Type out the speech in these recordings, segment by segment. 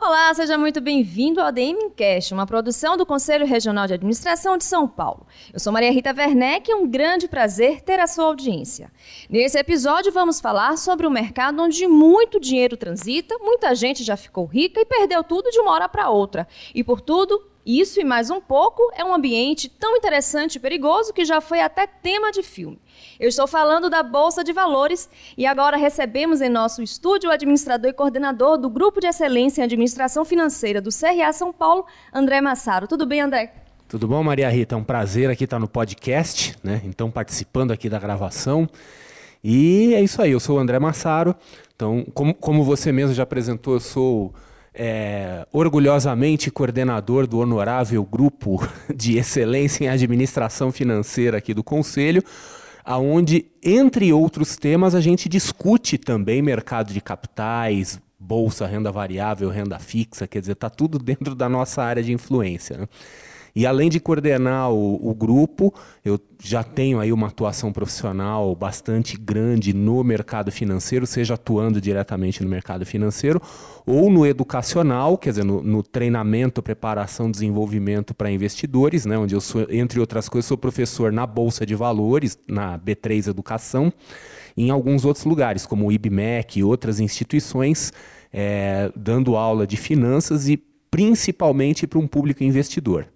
Olá, seja muito bem-vindo ao ADM Cash, uma produção do Conselho Regional de Administração de São Paulo. Eu sou Maria Rita Werneck e é um grande prazer ter a sua audiência. Nesse episódio, vamos falar sobre um mercado onde muito dinheiro transita, muita gente já ficou rica e perdeu tudo de uma hora para outra. E por tudo, isso e mais um pouco é um ambiente tão interessante e perigoso que já foi até tema de filme. Eu estou falando da Bolsa de Valores e agora recebemos em nosso estúdio o administrador e coordenador do Grupo de Excelência em Administração Financeira do CRA São Paulo, André Massaro. Tudo bem, André? Tudo bom, Maria Rita? É um prazer aqui estar no podcast, né? Então, participando aqui da gravação. E é isso aí, eu sou o André Massaro. Então, como, como você mesmo já apresentou, eu sou é, orgulhosamente coordenador do honorável grupo de excelência em administração financeira aqui do Conselho, aonde, entre outros temas, a gente discute também mercado de capitais, bolsa, renda variável, renda fixa, quer dizer, está tudo dentro da nossa área de influência. Né? E além de coordenar o, o, grupo, eu já tenho aí uma atuação profissional bastante grande no mercado financeiro, seja atuando diretamente no mercado financeiro ou no educacional, quer dizer, no, no treinamento, preparação, desenvolvimento para investidores, né, onde eu sou, entre outras coisas, sou professor na Bolsa de Valores, na B3 Educação, e em alguns outros lugares, como o IBMEC e outras instituições, é, dando aula de finanças e principalmente para um público investidor.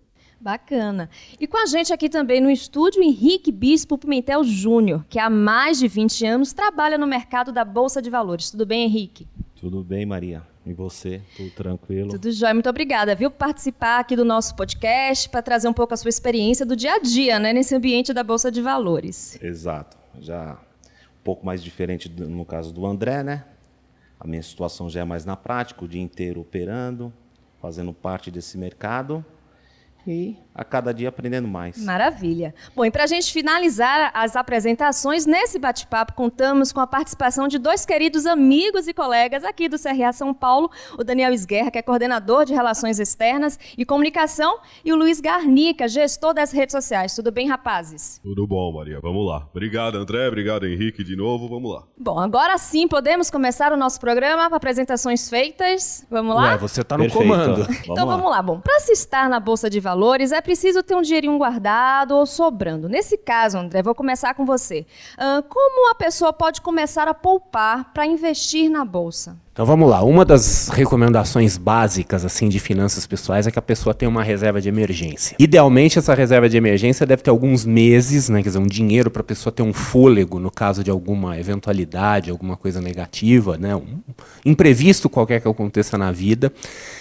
Bacana. E com a gente aqui também no estúdio, Henrique Bispo Pimentel Júnior, que há mais de 20 anos trabalha no mercado da Bolsa de Valores. Tudo bem, Henrique? Tudo bem, Maria. E você? Tudo tranquilo? Tudo jóia. Muito obrigada, viu, por participar aqui do nosso podcast, para trazer um pouco a sua experiência do dia a dia, né, nesse ambiente da Bolsa de Valores. Exato. Já um pouco mais diferente no caso do André, né? A minha situação já é mais na prática, o dia inteiro operando, fazendo parte desse mercado e a cada dia aprendendo mais. Maravilha. Bom, e para a gente finalizar as apresentações, nesse bate-papo contamos com a participação de dois queridos amigos e colegas aqui do CRA São Paulo, o Daniel Esguerra, que é coordenador de Relações Externas e Comunicação, e o Luiz Garnica, gestor das redes sociais. Tudo bem, rapazes? Tudo bom, Maria. Vamos lá. Obrigado, André. Obrigado, Henrique, de novo. Vamos lá. Bom, agora sim podemos começar o nosso programa. Apresentações feitas. Vamos lá? Ué, você está no Perfeito. comando. Então vamos lá. Bom, para se estar na Bolsa de Valores, é preciso ter um dinheirinho guardado ou sobrando. Nesse caso, André, vou começar com você. Uh, como a pessoa pode começar a poupar para investir na bolsa? Então vamos lá. Uma das recomendações básicas assim de finanças pessoais é que a pessoa tenha uma reserva de emergência. Idealmente essa reserva de emergência deve ter alguns meses, né, quer dizer, um dinheiro para a pessoa ter um fôlego no caso de alguma eventualidade, alguma coisa negativa, né, um imprevisto qualquer que aconteça na vida.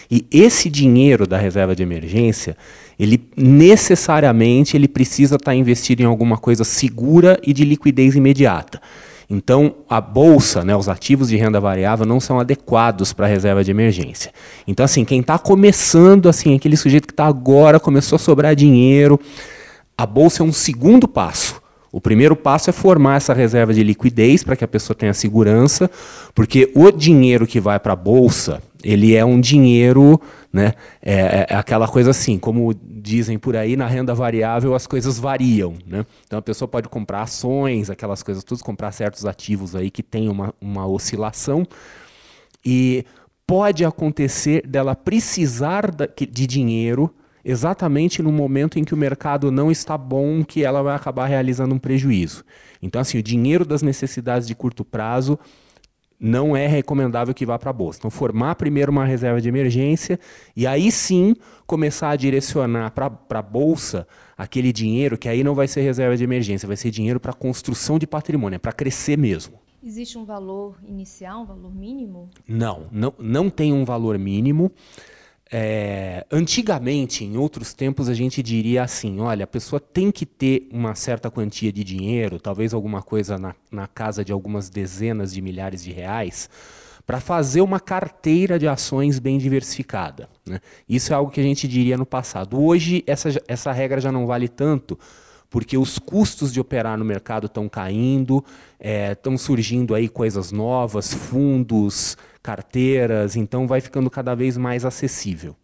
E esse dinheiro da reserva de emergência, ele necessariamente ele precisa estar tá investido em alguma coisa segura e de liquidez imediata. Então, a bolsa, né, os ativos de renda variável não são adequados para a reserva de emergência. Então, assim, quem está começando, assim, aquele sujeito que está agora, começou a sobrar dinheiro, a bolsa é um segundo passo. O primeiro passo é formar essa reserva de liquidez para que a pessoa tenha segurança, porque o dinheiro que vai para a bolsa, ele é um dinheiro, né, é, é, aquela coisa assim, como dizem por aí, na renda variável as coisas variam. Né? Então a pessoa pode comprar ações, aquelas coisas todas, comprar certos ativos aí que tem uma, uma oscilação, e pode acontecer dela precisar de dinheiro exatamente no momento em que o mercado não está bom, que ela vai acabar realizando um prejuízo. Então, assim, o dinheiro das necessidades de curto prazo não é recomendável que vá para a bolsa. Então, formar primeiro uma reserva de emergência e aí sim começar a direcionar para a bolsa aquele dinheiro que aí não vai ser reserva de emergência, vai ser dinheiro para construção de patrimônio, é para crescer mesmo. Existe um valor inicial, um valor mínimo? Não, não, não tem um valor mínimo. É, antigamente, em outros tempos, a gente diria assim: olha, a pessoa tem que ter uma certa quantia de dinheiro, talvez alguma coisa na, na casa de algumas dezenas de milhares de reais, para fazer uma carteira de ações bem diversificada. Né? Isso é algo que a gente diria no passado. Hoje, essa, essa regra já não vale tanto, porque os custos de operar no mercado estão caindo, estão é, surgindo aí coisas novas, fundos carteiras, então vai ficando cada vez mais acessível.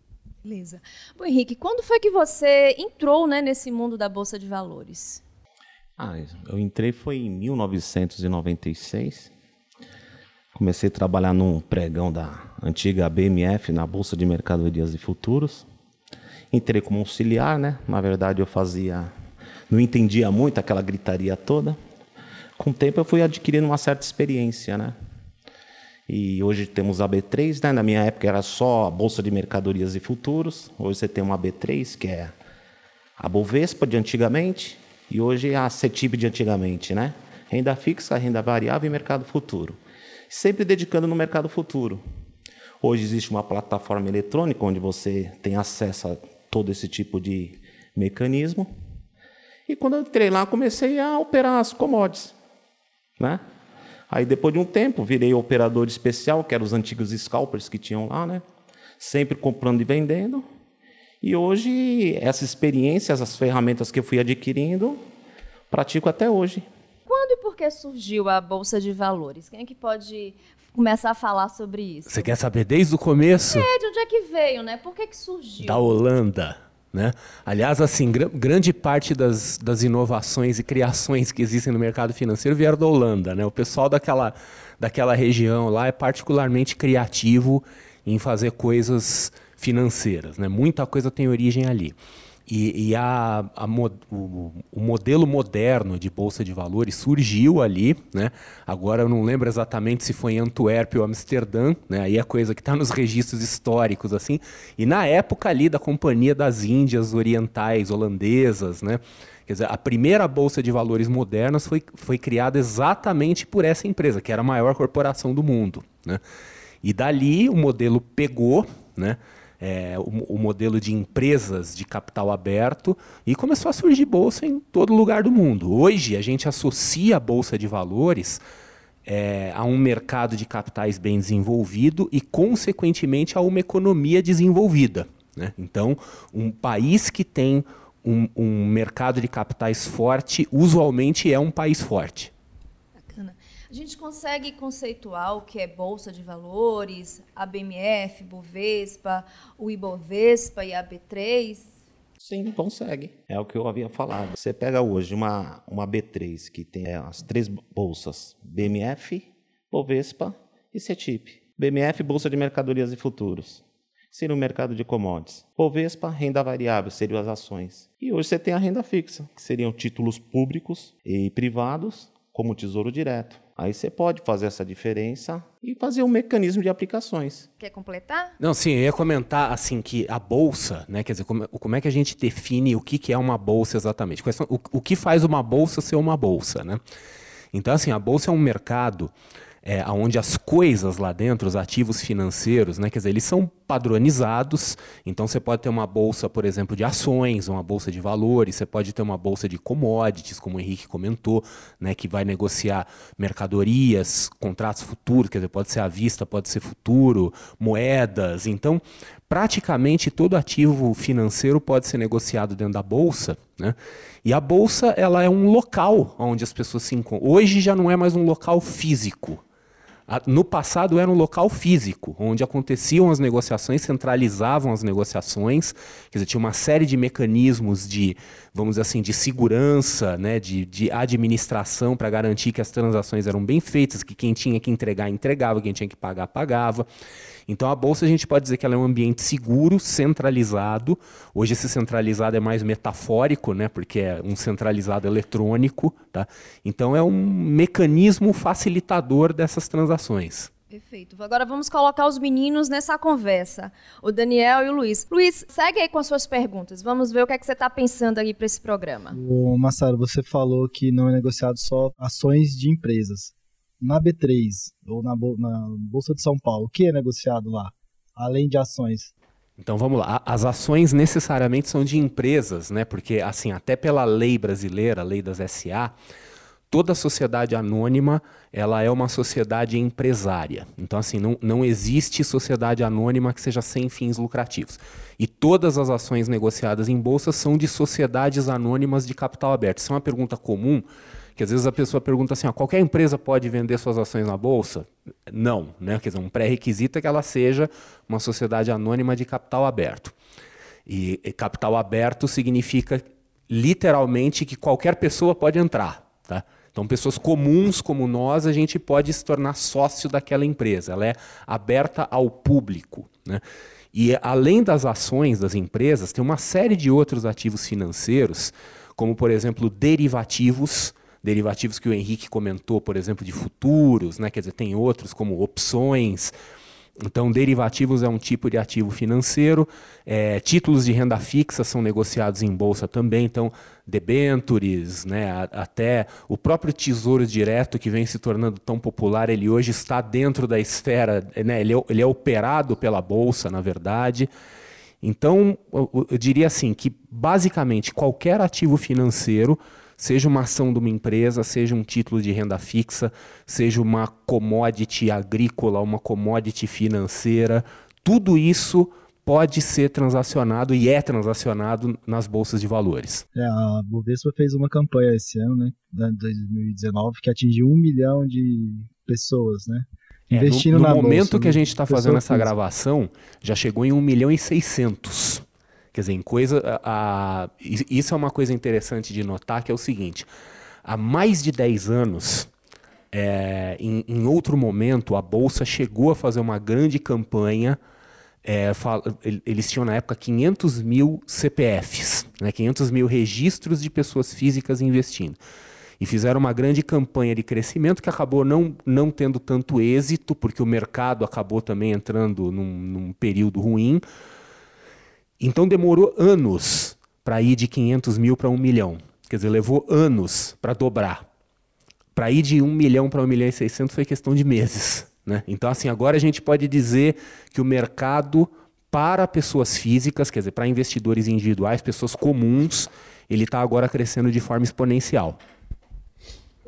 Beleza. Bom, Henrique, quando foi que você entrou né, nesse mundo da Bolsa de Valores? Ah, eu entrei foi em 1996. Comecei a trabalhar num pregão da antiga BMF na Bolsa de Mercadorias e Futuros. Entrei como auxiliar, né? Na verdade, eu fazia. Não entendia muito aquela gritaria toda. Com o tempo, eu fui adquirindo uma certa experiência, né? E hoje temos a B3, né? Na minha época era só a Bolsa de Mercadorias e Futuros. Hoje você tem uma B3, que é a Bovespa de antigamente, e hoje é a CETIB de antigamente, né? Renda fixa, renda variável e mercado futuro. Sempre dedicando no mercado futuro. Hoje existe uma plataforma eletrônica onde você tem acesso a todo esse tipo de mecanismo. E quando eu entrei lá, comecei a operar as commodities, né? Aí depois de um tempo, virei operador especial, que eram os antigos scalpers que tinham lá, né? Sempre comprando e vendendo. E hoje, essa experiência, essas ferramentas que eu fui adquirindo, pratico até hoje. Quando e por que surgiu a Bolsa de Valores? Quem é que pode começar a falar sobre isso? Você quer saber desde o começo? É, de onde é que veio, né? Por que, que surgiu? Da Holanda. Né? Aliás, assim, gr grande parte das, das inovações e criações que existem no mercado financeiro vieram da Holanda. Né? O pessoal daquela, daquela região lá é particularmente criativo em fazer coisas financeiras. Né? Muita coisa tem origem ali. E, e a, a o, o, modelo moderno de bolsa de valores surgiu ali, né? Agora eu não lembro exatamente se foi em Antuérpia ou Amsterdã, né? Aí é coisa que está nos registros históricos assim. E na época ali da Companhia das Índias Orientais holandesas, né? Quer dizer, a primeira bolsa de valores modernas foi, foi criada exatamente por essa empresa, que era a maior corporação do mundo, né? E dali o modelo pegou, né? É, o, o, modelo de empresas de capital aberto e começou a surgir bolsa em todo lugar do mundo. Hoje a gente associa a bolsa de valores é, a um mercado de capitais bem desenvolvido e, consequentemente, a uma economia desenvolvida. Né? Então, um país que tem um, um mercado de capitais forte, usualmente é um país forte. A gente consegue conceituar o que é bolsa de valores, a BMF, Bovespa, o Ibovespa e a B3? Sim, consegue. É o que eu havia falado. Você pega hoje uma, uma B3 que tem é, as três bolsas: BMF, Bovespa e CETIP. BMF, Bolsa de Mercadorias e Futuros. Seria o mercado de commodities. Bovespa, renda variável, seriam as ações. E hoje você tem a renda fixa, que seriam títulos públicos e privados, como o Tesouro Direto. Aí você pode fazer essa diferença e fazer um mecanismo de aplicações. Quer completar? Não, sim, eu ia comentar assim que a bolsa, né? Quer dizer, como, como é que a gente define o que, que é uma bolsa exatamente? O, o que faz uma bolsa ser uma bolsa, né? Então, assim, a bolsa é um mercado é, onde as coisas lá dentro, os ativos financeiros, né, quer dizer, eles são padronizados. Então você pode ter uma bolsa, por exemplo, de ações, uma bolsa de valores, você pode ter uma bolsa de commodities, como o Henrique comentou, né, que vai negociar mercadorias, contratos futuros, quer dizer, pode ser à vista, pode ser futuro, moedas. Então, praticamente todo ativo financeiro pode ser negociado dentro da bolsa, né? E a bolsa ela é um local onde as pessoas se encontram. Hoje já não é mais um local físico, no passado era um local físico, onde aconteciam as negociações, centralizavam as negociações, quer dizer, tinha uma série de mecanismos de, vamos dizer assim, de segurança, né, de, de administração para garantir que as transações eram bem feitas, que quem tinha que entregar, entregava, quem tinha que pagar, pagava. Então a bolsa a gente pode dizer que ela é um ambiente seguro, centralizado. Hoje esse centralizado é mais metafórico, né, porque é um centralizado eletrônico, tá? Então é um mecanismo facilitador dessas transações. Perfeito. Agora vamos colocar os meninos nessa conversa, o Daniel e o Luiz. Luiz, segue aí com as suas perguntas. Vamos ver o que é que você está pensando aí para esse programa. O Massaro, você falou que não é negociado só ações de empresas na B3 ou na, na Bolsa de São Paulo, o que é negociado lá, além de ações? Então vamos lá. As ações necessariamente são de empresas, né? Porque assim, até pela lei brasileira, a lei das SA, toda sociedade anônima ela é uma sociedade empresária. Então assim, não, não existe sociedade anônima que seja sem fins lucrativos. E todas as ações negociadas em bolsa são de sociedades anônimas de capital aberto. Isso é uma pergunta comum Que às vezes a pessoa pergunta assim: ó, qualquer empresa pode vender suas ações na bolsa? Não, né? Quer dizer, um pré-requisito é que ela seja uma sociedade anônima de capital aberto. E, e capital aberto significa literalmente que qualquer pessoa pode entrar, tá? Então, pessoas comuns como nós, a gente pode se tornar sócio daquela empresa. Ela é aberta ao público. Né? E além das ações das empresas, tem uma série de outros ativos financeiros, como, por exemplo, derivativos. Derivativos que o Henrique comentou, por exemplo, de futuros, né? quer dizer, tem outros como opções, então, derivativos é um tipo de ativo financeiro. É, títulos de renda fixa são negociados em bolsa também. Então, debentures, né, até o próprio tesouro direto que vem se tornando tão popular, ele hoje está dentro da esfera, né, ele, é, ele é operado pela bolsa, na verdade. Então, eu, eu diria assim que basicamente qualquer ativo financeiro seja uma ação de uma empresa, seja um título de renda fixa, seja uma commodity agrícola, uma commodity financeira, tudo isso pode ser transacionado e é transacionado nas bolsas de valores. É, a Bovespa fez uma campanha esse ano, né, 2019, que atingiu um milhão de pessoas, né? Investindo é, no, no momento bolsa, que a gente está fazendo essa gravação, já chegou em 1 milhão e 600. Quer dizer, em coisa. A, a, isso é uma coisa interessante de notar, que é o seguinte: há mais de 10 anos, é, em, em, outro momento, a Bolsa chegou a fazer uma grande campanha. É, eles tinham na época 500 mil CPFs, né, 500 mil registros de pessoas físicas investindo. E fizeram uma grande campanha de crescimento que acabou não, não tendo tanto êxito, porque o mercado acabou também entrando num, num período ruim. Então demorou anos para ir de 500 mil para 1 milhão. Quer dizer, levou anos para dobrar. Para ir de 1 milhão para 1 milhão e 600 foi questão de meses. Né? Então, assim, agora a gente pode dizer que o mercado para pessoas físicas, quer dizer, para investidores individuais, pessoas comuns, ele está agora crescendo de forma exponencial.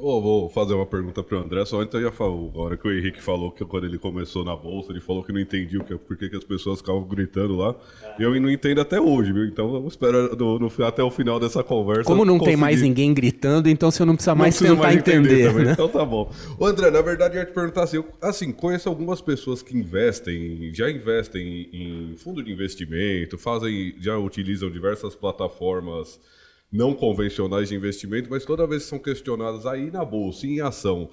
Oh, vou fazer uma pergunta para o André, só antes eu já falo, a hora que o Henrique falou que quando ele começou na bolsa, ele falou que não entendia o que, por que, as pessoas ficavam gritando lá. É. Eu não entendo até hoje, viu? Então vamos esperar no, no, até o final dessa conversa. Como não conseguir... tem mais ninguém gritando, então você não precisa mais não tentar mais entender. entender né? Então tá bom. O André, na verdade, eu ia te perguntar assim, eu, assim, conheço algumas pessoas que investem, já investem em fundo de investimento, fazem, já utilizam diversas plataformas não convencionais de investimento, mas toda vez que são questionadas aí na bolsa, em ação,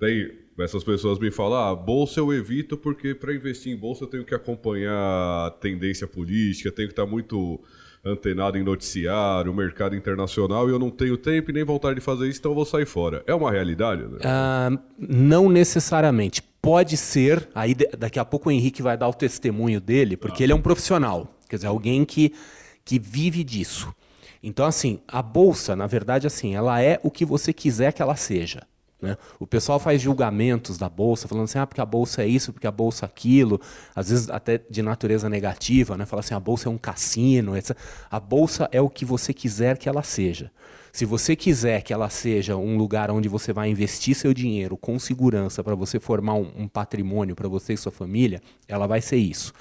daí essas pessoas me falam, ah, bolsa eu evito porque para investir em bolsa eu tenho que acompanhar a tendência política, tenho que estar muito antenado em noticiário, mercado internacional, e eu não tenho tempo e nem vontade de fazer isso, então eu vou sair fora. É uma realidade? Né? Não necessariamente. Pode ser, aí daqui a pouco o Henrique vai dar o testemunho dele, porque ah. ele é um profissional, quer dizer, alguém que, que vive disso. Então, assim, a bolsa, na verdade, assim, ela é o que você quiser que ela seja. Né? O pessoal faz julgamentos da bolsa, falando assim, ah, porque a bolsa é isso, porque a bolsa é aquilo, às vezes até de natureza negativa, né? Fala assim, a bolsa é um cassino, etc. A bolsa é o que você quiser que ela seja. Se você quiser que ela seja um lugar onde você vai investir seu dinheiro com segurança para você formar um, um patrimônio para você e sua família, ela vai ser isso.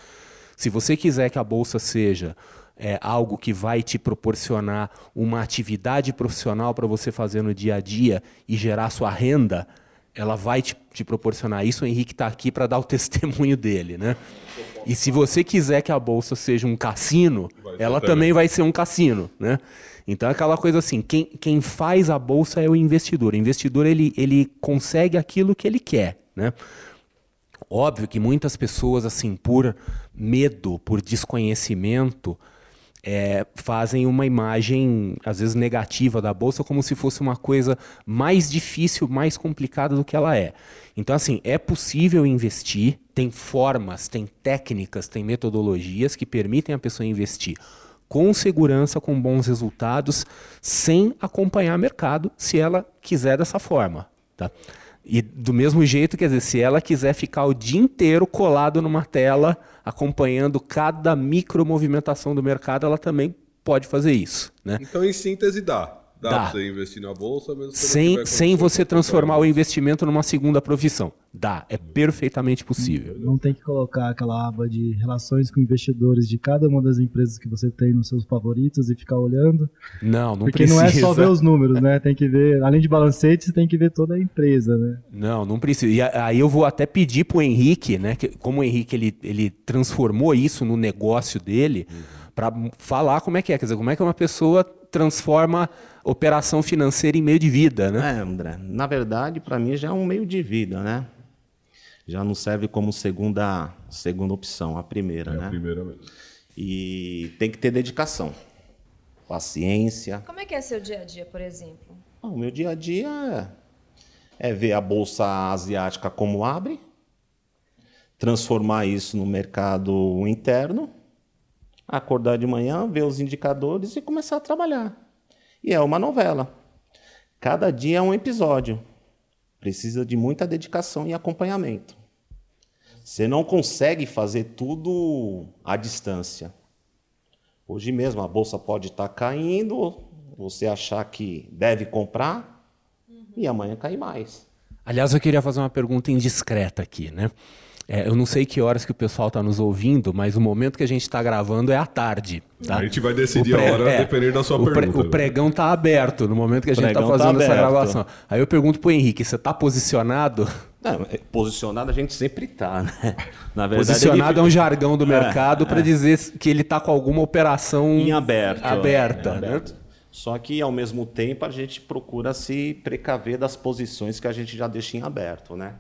Se você quiser que a bolsa seja é, algo que vai te proporcionar uma atividade profissional para você fazer no dia a dia e gerar sua renda, ela vai te, te proporcionar isso. O Henrique está aqui para dar o testemunho dele, né? E se você quiser que a bolsa seja um cassino, ela também vai ser um cassino, né? Então é aquela coisa assim, quem, quem faz a bolsa é o investidor. O investidor ele, ele consegue aquilo que ele quer, né? Óbvio que muitas pessoas assim por medo, por desconhecimento, é, fazem uma imagem, às vezes, negativa da bolsa, como se fosse uma coisa mais difícil, mais complicada do que ela é. Então, assim, é possível investir, tem formas, tem técnicas, tem metodologias que permitem a pessoa investir com segurança, com bons resultados, sem acompanhar mercado, se ela quiser dessa forma. Tá? E do mesmo jeito, quer dizer, se ela quiser ficar o dia inteiro colado numa tela acompanhando cada micro movimentação do mercado, ela também pode fazer isso. Né? Então, em síntese, dá. Dá, Dá. pra você investir na bolsa mesmo Sem, sem você transformar o investimento numa segunda profissão. Dá, é perfeitamente possível. Não tem que colocar aquela aba de relações com investidores de cada uma das empresas que você tem nos seus favoritos e ficar olhando. Não, não porque precisa. não é só ver os números, né? Tem que ver, além de balancete, você tem que ver toda a empresa, né? Não, não precisa. E aí eu vou até pedir pro Henrique, né? Que, como o Henrique ele, ele transformou isso no negócio dele, para falar como é que é. Quer dizer, como é que uma pessoa transforma operação financeira em meio de vida, né? É, André, na verdade, para mim já é um meio de vida, né? Já não serve como segunda, segunda opção, a primeira, É né? a primeira mesmo. E tem que ter dedicação, paciência. Como é que é seu dia a dia, por exemplo? Ah, O meu dia a dia é, é ver a bolsa asiática como abre, transformar isso no mercado interno, acordar de manhã, ver os indicadores e começar a trabalhar. E é uma novela. Cada dia é um episódio. Precisa de muita dedicação e acompanhamento. Você não consegue fazer tudo à distância. Hoje mesmo a bolsa pode estar caindo, você achar que deve comprar e amanhã cair mais. Aliás, eu queria fazer uma pergunta indiscreta aqui, né? É, eu não sei que horas que o pessoal está nos ouvindo, mas o momento que a gente está gravando é à tarde. Tá? A gente vai decidir O pre- a hora é, dependendo da sua o pre- pergunta. o pregão está aberto no momento que a gente está tá fazendo essa aberto. gravação. Aí eu pergunto pro Henrique, você está posicionado? Não, é, posicionado a gente sempre está, né? Na verdade, posicionado é ele um jargão do mercado para é. dizer que ele está com alguma operação em aberto. aberta, Em né? aberto. Só que, ao mesmo tempo, a gente procura se precaver das posições que a gente já deixa em aberto, né?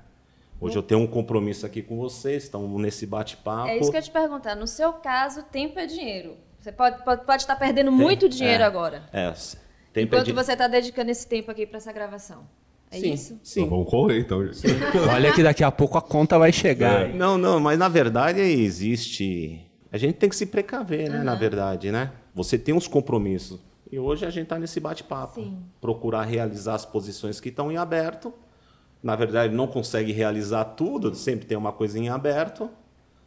Hoje eu tenho um compromisso aqui com vocês, estamos nesse bate-papo. É isso que eu ia te perguntar. No seu caso, tempo é dinheiro. Você pode, pode, pode estar perdendo muito dinheiro é. agora. É, tem Enquanto pedi- você está dedicando esse tempo aqui para essa gravação. É sim, isso? Sim. Então vamos correr, então. Olha que daqui a pouco a conta vai chegar. É. Não, não, mas na verdade existe. A gente tem que se precaver, né? Na verdade, né? Você tem uns compromissos. E hoje a gente está nesse bate-papo. Procurar realizar as posições que estão em aberto. Na verdade, não consegue realizar tudo, sempre tem uma coisa em aberto,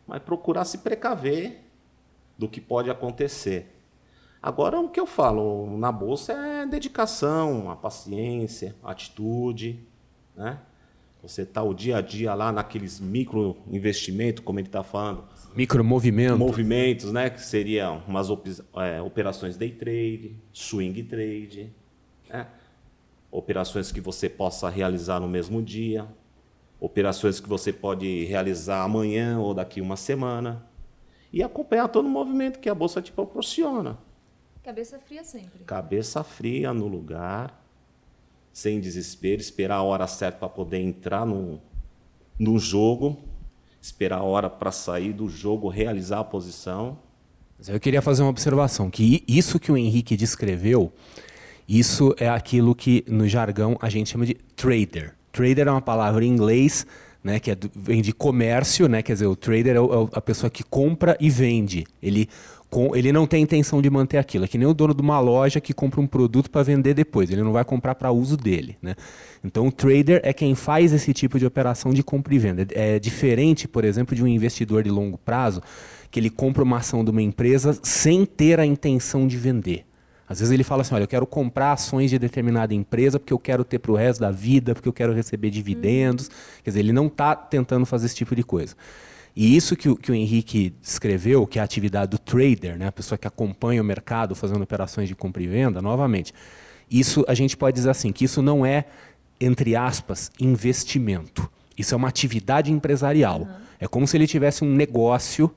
mas procurar se precaver do que pode acontecer. Agora, o que eu falo na bolsa é dedicação, a paciência, a atitude, né? Você está o dia a dia lá naqueles micro investimentos, como ele está falando, Micromovimento. movimentos, né? Que seriam umas é, operações day trade, swing trade? Operações que você possa realizar no mesmo dia, operações que você pode realizar amanhã ou daqui uma semana e acompanhar todo o movimento que a bolsa te proporciona. Cabeça fria sempre. Cabeça fria no lugar, sem desespero, esperar a hora certa para poder entrar no, no jogo, esperar a hora para sair do jogo, realizar a posição. Mas Eu queria fazer uma observação, que isso que o Henrique descreveu, isso é aquilo que no jargão a gente chama de trader. Trader é uma palavra em inglês, né, que é do- vem de comércio, né, quer dizer, o trader é, o- é a pessoa que compra e vende. Ele, com, ele não tem intenção de manter aquilo. É que nem o dono de uma loja que compra um produto para vender depois. Ele não vai comprar para uso dele. Né? Então, o trader é quem faz esse tipo de operação de compra e venda. É diferente, por exemplo, de um investidor de longo prazo que ele compra uma ação de uma empresa sem ter a intenção de vender. Às vezes ele fala assim, olha, eu quero comprar ações de determinada empresa porque eu quero ter para o resto da vida, porque eu quero receber dividendos. Quer dizer, ele não está tentando fazer esse tipo de coisa. E isso que o, que o Henrique descreveu, que é a atividade do trader, né, a pessoa que acompanha o mercado fazendo operações de compra e venda, novamente, isso a gente pode dizer assim, que isso não é, entre aspas, investimento. Isso é uma atividade empresarial. É como se ele tivesse um negócio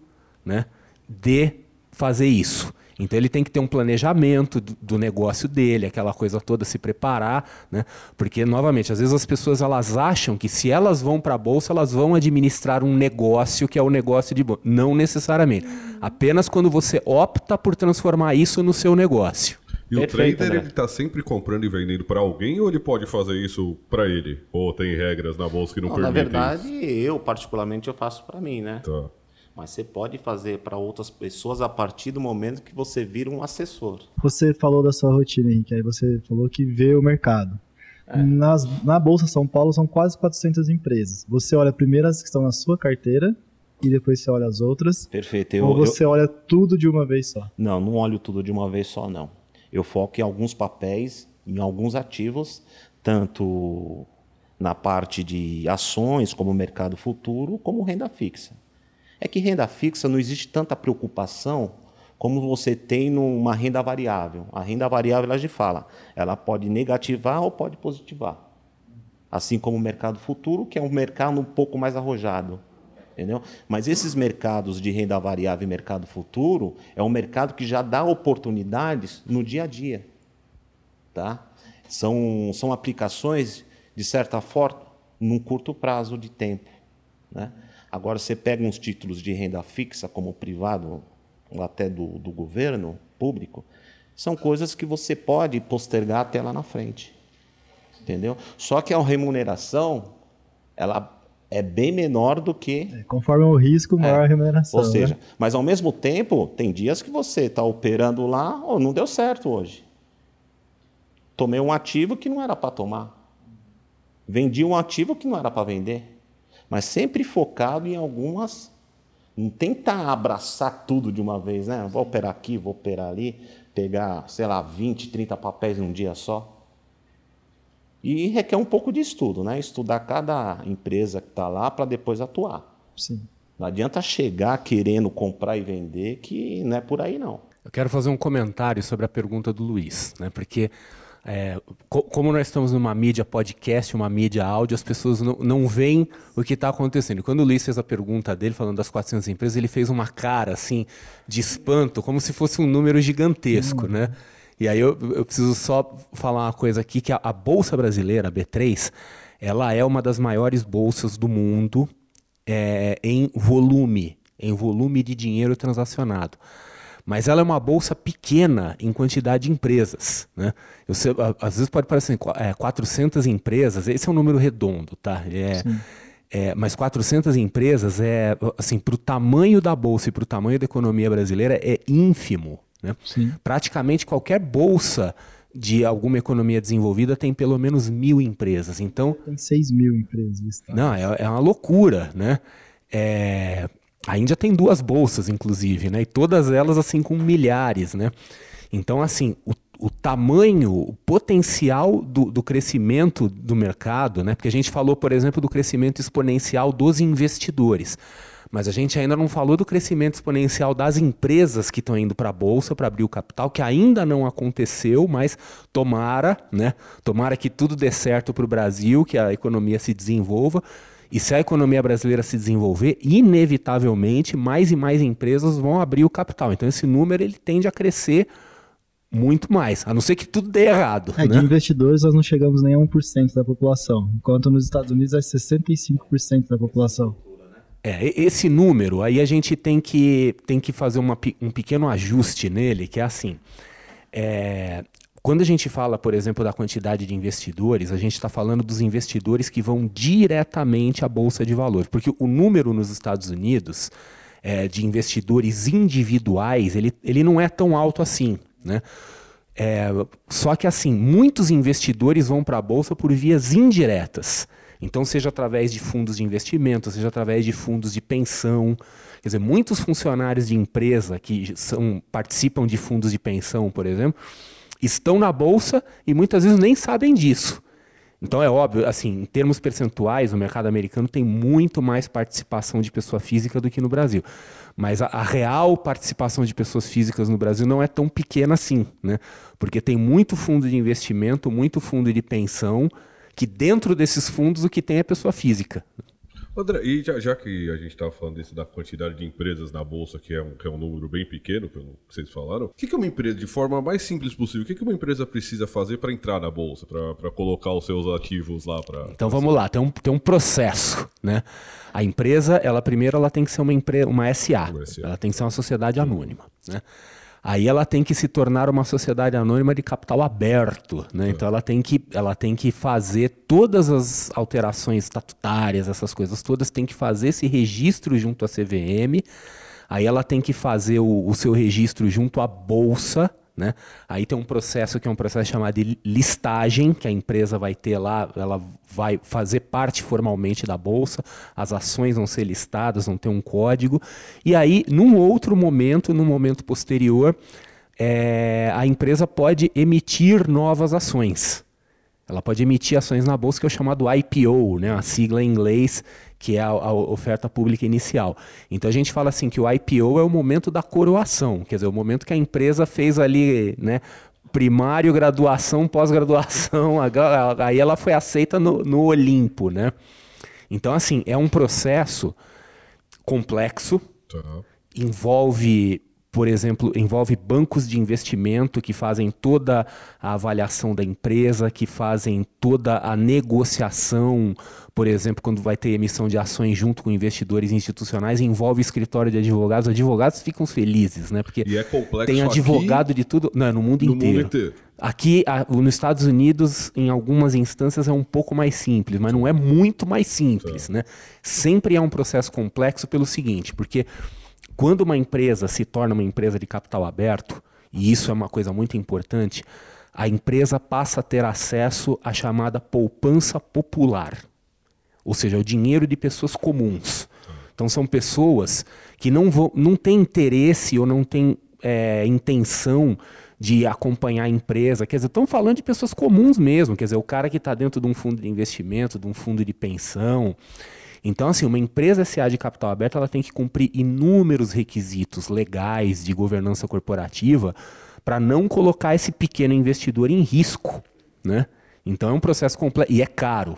né, de fazer isso. Então ele tem que ter um planejamento do, do negócio dele, aquela coisa toda, se preparar, né? Porque novamente, às vezes as pessoas elas acham que se elas vão para a bolsa, elas vão administrar um negócio que é o negócio de bolsa. Não necessariamente. Apenas quando você opta por transformar isso no seu negócio. E o Perfeito, trader, André. ele tá sempre comprando e vendendo para alguém ou ele pode fazer isso para ele? Ou tem regras na bolsa que não, Não, na permitem verdade, eu particularmente eu faço para mim, né? isso? Tá. Mas você pode fazer para outras pessoas a partir do momento que você vira um assessor. Você falou da sua rotina, Henrique, aí você falou que vê o mercado. Nas, na Bolsa São Paulo são quase 400 empresas. Você olha primeiro as que estão na sua carteira e depois você olha as outras. Perfeito. Eu, ou eu- você olha tudo de uma vez só. Não, não olho tudo de uma vez só, não. Eu foco em alguns papéis em alguns ativos, tanto na parte de ações, como mercado futuro, como renda fixa. É que renda fixa não existe tanta preocupação como você tem numa renda variável. A renda variável, a gente fala, ela pode negativar ou pode positivar. Assim como o mercado futuro, que é um mercado um pouco mais arrojado. Entendeu? Mas esses mercados de renda variável e mercado futuro é um mercado que já dá oportunidades no dia a dia. Tá? São, são aplicações, de certa forma, num curto prazo de tempo. Né? Agora, você pega uns títulos de renda fixa, como privado, ou até do, do governo público, são coisas que você pode postergar até lá na frente. Entendeu? Só que a remuneração, ela é bem menor do que. É, conforme o risco, maior é. a remuneração. Ou seja, né? mas ao mesmo tempo, tem dias que você está operando lá, oh, não deu certo hoje. Tomei um ativo que não era para tomar. Vendi um ativo que não era para vender. Mas sempre focado em algumas. Não tenta abraçar tudo de uma vez, né? Vou operar aqui, vou operar ali, pegar, sei lá, 20, 30 papéis num dia só. E requer um pouco de estudo, né? Estudar cada empresa que está lá para depois atuar. Sim. Não adianta chegar querendo comprar e vender, que não é por aí não. Eu quero fazer um comentário sobre a pergunta do Luiz, né? Porque é, co como nós estamos numa mídia podcast, uma mídia áudio, as pessoas não, não veem o que está acontecendo. Quando o Luiz fez a pergunta dele, falando das 400 empresas, ele fez uma cara assim de espanto, como se fosse um número gigantesco, uhum. né? E aí eu, eu preciso só falar uma coisa aqui, que a, a Bolsa Brasileira, a B3, ela é uma das maiores bolsas do mundo é, em volume, em volume de dinheiro transacionado. Mas ela é uma bolsa pequena em quantidade de empresas. Né? Eu sei, às vezes pode parecer é, 400 empresas, esse é um número redondo, tá? É, é, mas 400 empresas é assim para o tamanho da bolsa e para o tamanho da economia brasileira é ínfimo. Né? Praticamente qualquer bolsa de alguma economia desenvolvida tem pelo menos mil empresas. Então tem seis mil empresas. Tá? Não, é, é, uma loucura, né? É, a Índia tem duas bolsas, inclusive, né? E todas elas assim com milhares, né? Então, assim, o, o tamanho, o potencial do, do, crescimento do mercado, né? Porque a gente falou, por exemplo, do crescimento exponencial dos investidores. Mas a gente ainda não falou do crescimento exponencial das empresas que estão indo para a bolsa para abrir o capital, que ainda não aconteceu, mas tomara, né? Tomara que tudo dê certo para o Brasil, que a economia se desenvolva. E se a economia brasileira se desenvolver, inevitavelmente mais e mais empresas vão abrir o capital. Então esse número ele tende a crescer muito mais, a não ser que tudo dê errado. É, né? De investidores nós não chegamos nem a 1% da população, enquanto nos Estados Unidos é 65% da população. É, esse número, aí a gente tem que, tem que fazer uma, um pequeno ajuste nele, que é assim. É, quando a gente fala, por exemplo, da quantidade de investidores, a gente está falando dos investidores que vão diretamente à Bolsa de Valores. Porque o número nos Estados Unidos é, de investidores individuais, ele, ele não é tão alto assim. Né? É, só que assim, muitos investidores vão para a Bolsa por vias indiretas. Então, seja através de fundos de investimento, seja através de fundos de pensão. Quer dizer, muitos funcionários de empresa que são, participam de fundos de pensão, por exemplo, estão na bolsa e muitas vezes nem sabem disso. Então é óbvio, assim, em termos percentuais, o mercado americano tem muito mais participação de pessoa física do que no Brasil. Mas a, a, real participação de pessoas físicas no Brasil não é tão pequena assim, né? Porque tem muito fundo de investimento, muito fundo de pensão, que dentro desses fundos o que tem é pessoa física. André, e já, já que a gente estava falando disso da quantidade de empresas na bolsa, que é um, que é um número bem pequeno, pelo que vocês falaram, o que, que uma empresa, de forma mais simples possível, o que, que uma empresa precisa fazer para entrar na bolsa, para colocar os seus ativos lá? Pra, então vamos lá, tem um, tem um processo, né? A empresa, ela primeiro ela tem que ser uma, empresa, uma SA, uma SA. ela tem que ser uma sociedade anônima, né? Aí ela tem que se tornar uma sociedade anônima de capital aberto, né? Então ela tem que ela tem que fazer todas as alterações estatutárias, essas coisas todas, tem que fazer esse registro junto à CVM. Aí ela tem que fazer o, o seu registro junto à bolsa, né? Aí tem um processo que é um processo chamado de listagem, que a empresa vai ter lá, ela vai fazer parte formalmente da bolsa, as ações vão ser listadas, vão ter um código. E aí, num outro momento, num momento posterior, é, a empresa pode emitir novas ações. Ela pode emitir ações na bolsa, que é o chamado IPO, né, a sigla em inglês, que é a, a, oferta pública inicial. Então a gente fala assim que o IPO é o momento da coroação, quer dizer, o momento que a empresa fez ali, né, primário, graduação, pós-graduação, aí ela foi aceita no, no Olimpo, né? Então, assim, é um processo complexo, tá. envolve por exemplo, envolve bancos de investimento que fazem toda a avaliação da empresa, que fazem toda a negociação, por exemplo, quando vai ter emissão de ações junto com investidores institucionais, envolve escritório de advogados. Advogados ficam felizes, né? Porque é tem advogado de tudo. Não, no mundo no inteiro. Mundo inteiro. Aqui, nos Estados Unidos, em algumas instâncias, é um pouco mais simples, mas não é muito mais simples, tá. né? Sempre é um processo complexo pelo seguinte, porque quando uma empresa se torna uma empresa de capital aberto, e isso é uma coisa muito importante, a empresa passa a ter acesso à chamada poupança popular, ou seja, o dinheiro de pessoas comuns. Então são pessoas que não, vão, não têm interesse ou não têm é, intenção de acompanhar a empresa. Quer dizer, estão falando de pessoas comuns mesmo. Quer dizer, o cara que está dentro de um fundo de investimento, de um fundo de pensão, então, assim, uma empresa SA de capital aberto ela tem que cumprir inúmeros requisitos legais de governança corporativa para não colocar esse pequeno investidor em risco, né? Então é um processo completo e é caro.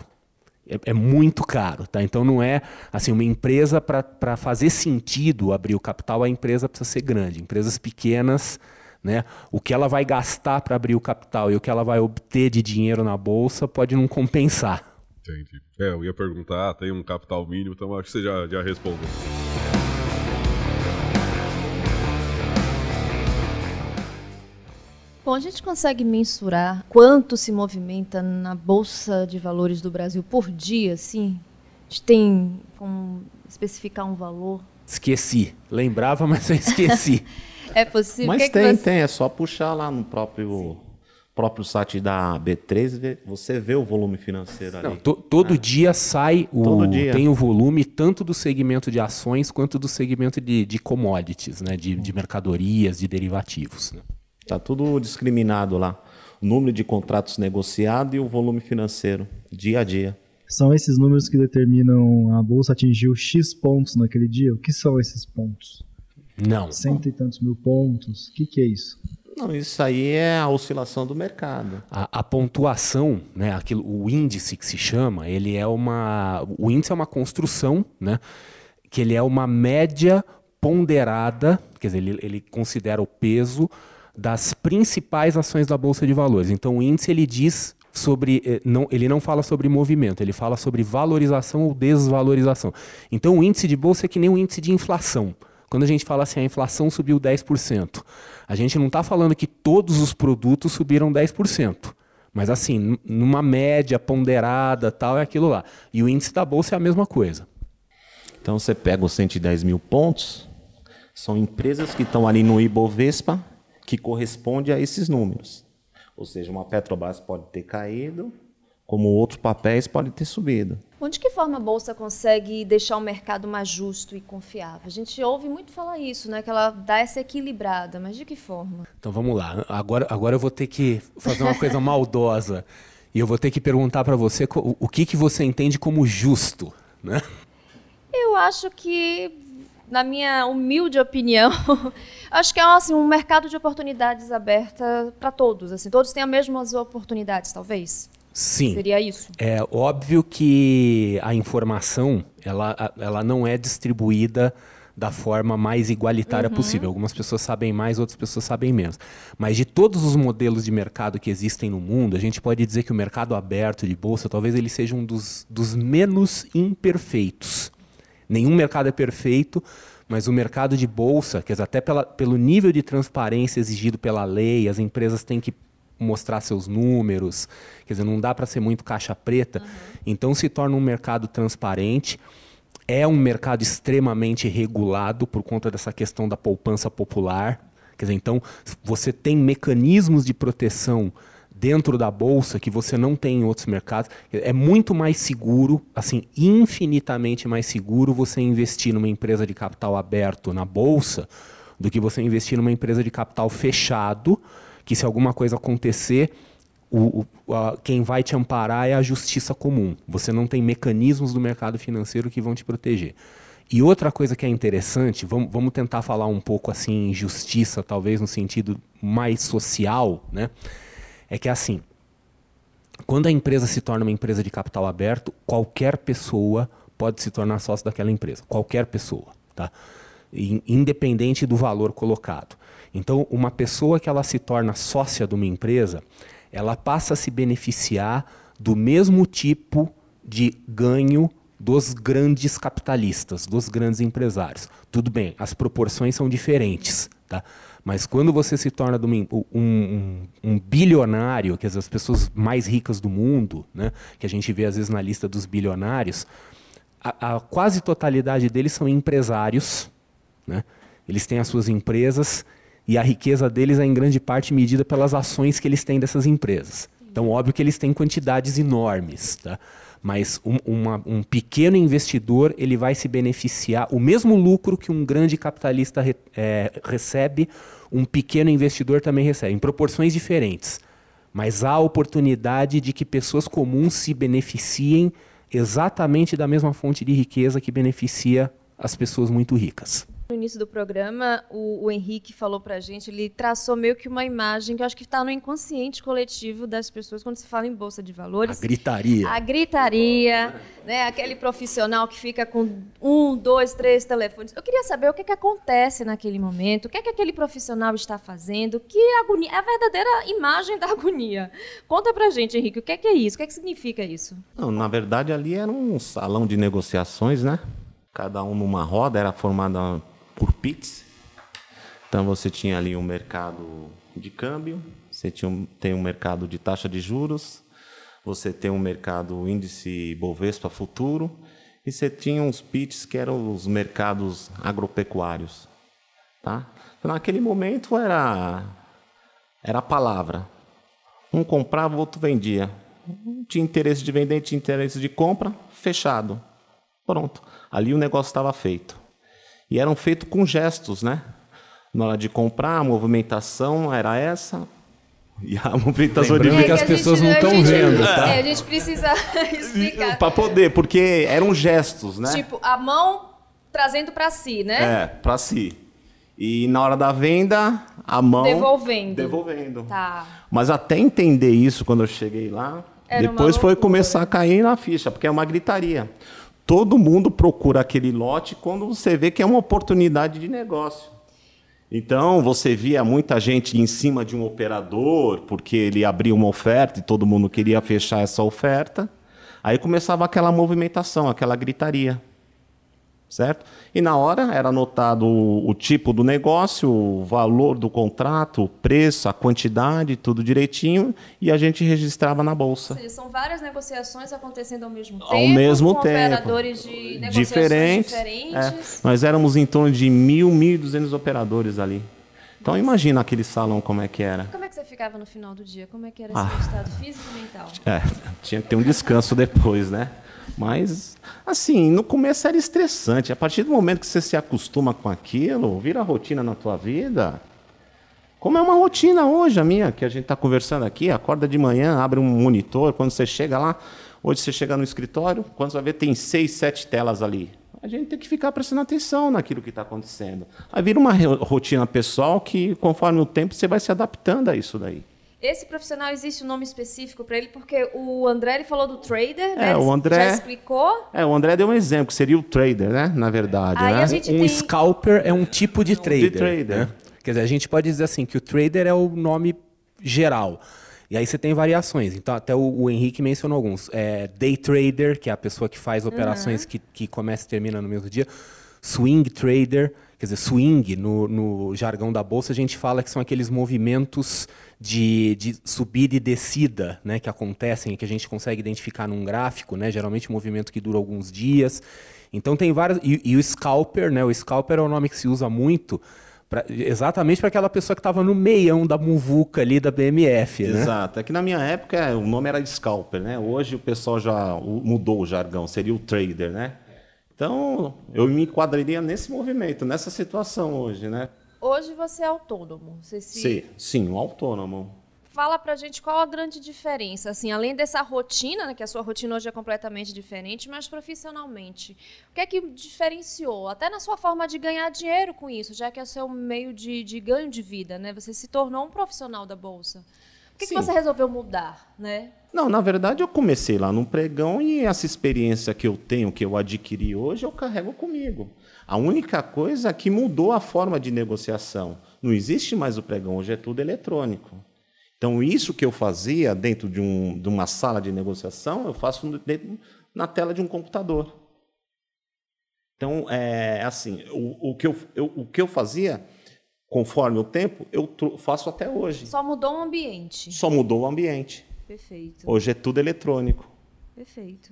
É, é, muito caro, tá? Então não é assim uma empresa para fazer sentido abrir o capital, a empresa precisa ser grande. Empresas pequenas, né? O que ela vai gastar para abrir o capital e o que ela vai obter de dinheiro na bolsa pode não compensar. Entendi. É, eu ia perguntar, ah, tem um capital mínimo, então acho que você já, já respondeu. Bom, a gente consegue mensurar quanto se movimenta na Bolsa de Valores do Brasil por dia, sim? A gente tem como especificar um valor? Esqueci. Lembrava, mas eu esqueci. é possível. Mas que tem, que você... tem. É só puxar lá no próprio próprio site da B3, você vê o volume financeiro ali. Não, to, todo é. dia sai o todo dia. tem o volume tanto do segmento de ações quanto do segmento de, de commodities, né, de, de mercadorias, de derivativos. Né? Tá tudo discriminado lá. O número de contratos negociados e o volume financeiro, dia a dia. São esses números que determinam a bolsa atingiu X pontos naquele dia? O que são esses pontos? Não. Cento e tantos mil pontos? O que, que é isso? Não, isso aí é a oscilação do mercado. A, a, pontuação, né, aquilo, o índice que se chama, ele é uma. O índice é uma construção, né? Que ele é uma média ponderada, quer dizer, ele, ele considera o peso das principais ações da Bolsa de Valores. Então o índice ele diz sobre. Eh, não, ele não fala sobre movimento, ele fala sobre valorização ou desvalorização. Então o índice de bolsa é que nem um índice de inflação. Quando a gente fala assim, a inflação subiu 10%, a gente não está falando que todos os produtos subiram 10%. Mas assim, numa média ponderada, tal, é aquilo lá. E o índice da bolsa é a mesma coisa. Então você pega os 110 mil pontos, são empresas que estão ali no Ibovespa, que corresponde a esses números. Ou seja, uma Petrobras pode ter caído, como outros papéis podem ter subido. Bom, de que forma a Bolsa consegue deixar o mercado mais justo e confiável? A gente ouve muito falar isso, né? Que ela dá essa equilibrada, mas de que forma? Então vamos lá. Agora, agora eu vou ter que fazer uma coisa maldosa. E eu vou ter que perguntar para você o que, que você entende como justo, né? Eu acho que, na minha humilde opinião, acho que é assim, um mercado de oportunidades aberta para todos. Assim, todos têm as mesmas oportunidades, talvez. Sim. Seria isso? É óbvio que a informação ela, ela não é distribuída da forma mais igualitária uhum. possível. Algumas pessoas sabem mais, outras pessoas sabem menos. Mas de todos os modelos de mercado que existem no mundo, a gente pode dizer que o mercado aberto de bolsa talvez ele seja um dos, dos menos imperfeitos. Nenhum mercado é perfeito, mas o mercado de bolsa, quer dizer, até pela, pelo nível de transparência exigido pela lei, as empresas têm que mostrar seus números, quer dizer, não dá para ser muito caixa preta. Uhum. Então se torna um mercado transparente. É um mercado extremamente regulado por conta dessa questão da poupança popular. Quer dizer, então você tem mecanismos de proteção dentro da bolsa que você não tem em outros mercados. É muito mais seguro, assim, infinitamente mais seguro você investir numa empresa de capital aberto na bolsa do que você investir numa empresa de capital fechado, que se alguma coisa acontecer, o, o, a, quem vai te amparar é a justiça comum. Você não tem mecanismos do mercado financeiro que vão te proteger. E outra coisa que é interessante, vamos, vamos tentar falar um pouco assim, justiça, talvez no sentido mais social, né? É que assim, quando a empresa se torna uma empresa de capital aberto, qualquer pessoa pode se tornar sócio daquela empresa. Qualquer pessoa, tá? Independente do valor colocado. Então, uma pessoa que ela se torna sócia de uma empresa, ela passa a se beneficiar do mesmo tipo de ganho dos grandes capitalistas, dos grandes empresários. Tudo bem, as proporções são diferentes, tá? Mas quando você se torna um, um, um, bilionário, que as pessoas mais ricas do mundo, né, que a gente vê às vezes na lista dos bilionários, a, a quase totalidade deles são empresários, né? Eles têm as suas empresas e a riqueza deles é em grande parte medida pelas ações que eles têm dessas empresas. Então, óbvio que eles têm quantidades enormes, tá? mas um, uma, um pequeno investidor ele vai se beneficiar, o mesmo lucro que um grande capitalista re, é, recebe, um pequeno investidor também recebe, em proporções diferentes. Mas há a oportunidade de que pessoas comuns se beneficiem exatamente da mesma fonte de riqueza que beneficia as pessoas muito ricas. No início do programa, o, o Henrique falou para a gente, ele traçou meio que uma imagem que eu acho que está no inconsciente coletivo das pessoas quando se fala em bolsa de valores. A gritaria. A gritaria, né? Aquele profissional que fica com um, dois, três telefones. Eu queria saber o que, que acontece naquele momento, o que é que aquele profissional está fazendo, que agonia, é a verdadeira imagem da agonia. Conta para a gente, Henrique, o que é, que é isso? O que é que significa isso? Não, na verdade, ali era um salão de negociações, né? Cada um numa roda, era formada por PITs. Então você tinha ali um mercado de câmbio, você tinha um, tem um mercado de taxa de juros, você tem um mercado índice Bovespa futuro e você tinha uns PITs que eram os mercados agropecuários, tá? Então, naquele momento era era a palavra. Um comprava, o outro vendia. tinha interesse de vender, tinha interesse de compra, fechado. Pronto. Ali o negócio estava feito. E eram feitos com gestos, né? Na hora de comprar, a movimentação era essa. E a movimentação Lembrando de... que as pessoas não estão vendo, tá? É, a gente precisa explicar. Para poder, porque eram gestos, né? Tipo, a mão trazendo para si, né? É, para si. E na hora da venda, a mão devolvendo. Devolvendo. Tá. Mas até entender isso quando eu cheguei lá, Era depois foi começar a cair na ficha, porque é uma gritaria todo mundo procura aquele lote quando você vê que é uma oportunidade de negócio. Então, você via muita gente em cima de um operador, porque ele abria uma oferta e todo mundo queria fechar essa oferta. Aí começava aquela movimentação, aquela gritaria certo? E na hora era anotado o, o, tipo do negócio, o valor do contrato, o preço, a quantidade, tudo direitinho, e a gente registrava na bolsa. Ou seja, são várias negociações acontecendo ao mesmo tempo, ao mesmo com tempo. operadores de negociações diferentes. diferentes. É. Nós éramos em torno de mil, mil e duzentos operadores ali. Então imagina aquele salão como é que era. Como é que você ficava no final do dia? Como é que era ah. estado físico e mental? É, tinha que ter um descanso depois, né? Mas, assim, no começo era estressante. A partir do momento que você se acostuma com aquilo, vira rotina na tua vida. Como é uma rotina hoje a minha, que a gente está conversando aqui, acorda de manhã, abre um monitor, quando você chega lá, hoje você chega no escritório, quando você vai ver tem seis, sete telas ali. A gente tem que ficar prestando atenção naquilo que está acontecendo. Aí vira uma rotina pessoal que, conforme o tempo, você vai se adaptando a isso daí. Esse profissional existe um nome específico para ele, porque o André ele falou do trader, né? É, o André já explicou. É, o André deu um exemplo, que seria o trader, né? Na verdade. Aí né? a gente um tem... scalper é um tipo de trader. De trader. Né? Quer dizer, a gente pode dizer assim que o trader é o nome geral. E aí você tem variações. Então, até o, o Henrique mencionou alguns. É, day trader, que é a pessoa que faz operações uhum. que, que começa e termina no mesmo dia. Swing trader, quer dizer, swing no, no jargão da bolsa, a gente fala que são aqueles movimentos de, de subida e descida né, que acontecem, que a gente consegue identificar num gráfico, né, geralmente um movimento que dura alguns dias. Então tem várias. E, e o scalper, né, o scalper é o nome que se usa muito. Pra, exatamente para aquela pessoa que estava no meião da muvuca ali da BMF, né? Exato. É que na minha época o nome era scalper, né? Hoje o pessoal já mudou o jargão, seria o trader, né? Então eu me enquadraria nesse movimento, nessa situação hoje, né? Hoje você é autônomo. Você se... Sim, sim, um autônomo. Fala pra gente qual a grande diferença, assim, além dessa rotina, né, que a sua rotina hoje é completamente diferente, mas profissionalmente. O que é que diferenciou? Até na sua forma de ganhar dinheiro com isso, já que é o seu meio de, de ganho de vida, né? Você se tornou um profissional da Bolsa. Por que, que você resolveu mudar, né? Não, na verdade eu comecei lá no pregão e essa experiência que eu tenho, que eu adquiri hoje, eu carrego comigo. A única coisa que mudou a forma de negociação. Não existe mais o pregão, hoje é tudo eletrônico. Então, isso que eu fazia dentro de, um, de uma sala de negociação, eu faço dentro, na tela de um computador. Então, é assim, o, o, que eu, eu, o que eu fazia, conforme o tempo, eu faço até hoje. Só mudou o ambiente. Só mudou o ambiente. Perfeito. Hoje é tudo eletrônico. Perfeito.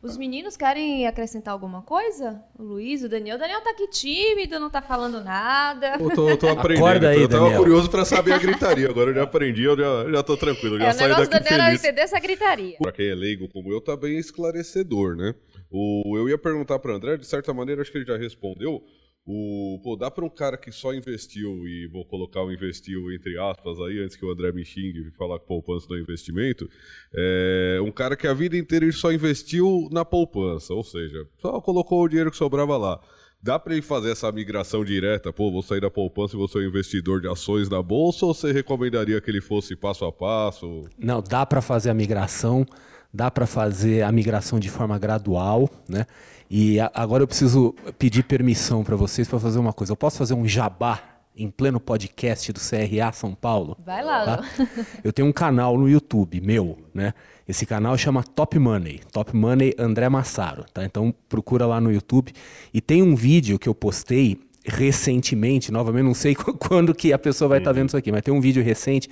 Os meninos querem acrescentar alguma coisa? O Luiz, o Daniel. O Daniel tá aqui tímido, não tá falando nada. Eu tô, tô aprendendo. Acorda aí, eu tava Daniel. curioso pra saber a gritaria. Agora eu já aprendi, eu já, já tô tranquilo. Já é, o do daqui Daniel é feliz. entender essa gritaria. Pra quem é leigo como eu, tá bem esclarecedor, né? O, eu ia perguntar para André, de certa maneira, acho que ele já respondeu. O, pô, dá para um cara que só investiu, e vou colocar o investiu entre aspas aí, antes que o André me xingue e falar que poupança não é investimento, é, um cara que a vida inteira ele só investiu na poupança, ou seja, só colocou o dinheiro que sobrava lá. Dá para ele fazer essa migração direta? Pô, vou sair da poupança e vou ser um investidor de ações na bolsa? Ou você recomendaria que ele fosse passo a passo? Não, dá para fazer a migração, dá para fazer a migração de forma gradual, né? E a, agora eu preciso pedir permissão para vocês para fazer uma coisa. Eu posso fazer um jabá em pleno podcast do CRA São Paulo? Vai lá. Tá? Eu tenho um canal no YouTube meu, né? Esse canal chama Top Money, Top Money André Massaro, tá? Então procura lá no YouTube e tem um vídeo que eu postei recentemente, novamente não sei quando que a pessoa vai estar tá vendo isso aqui, mas tem um vídeo recente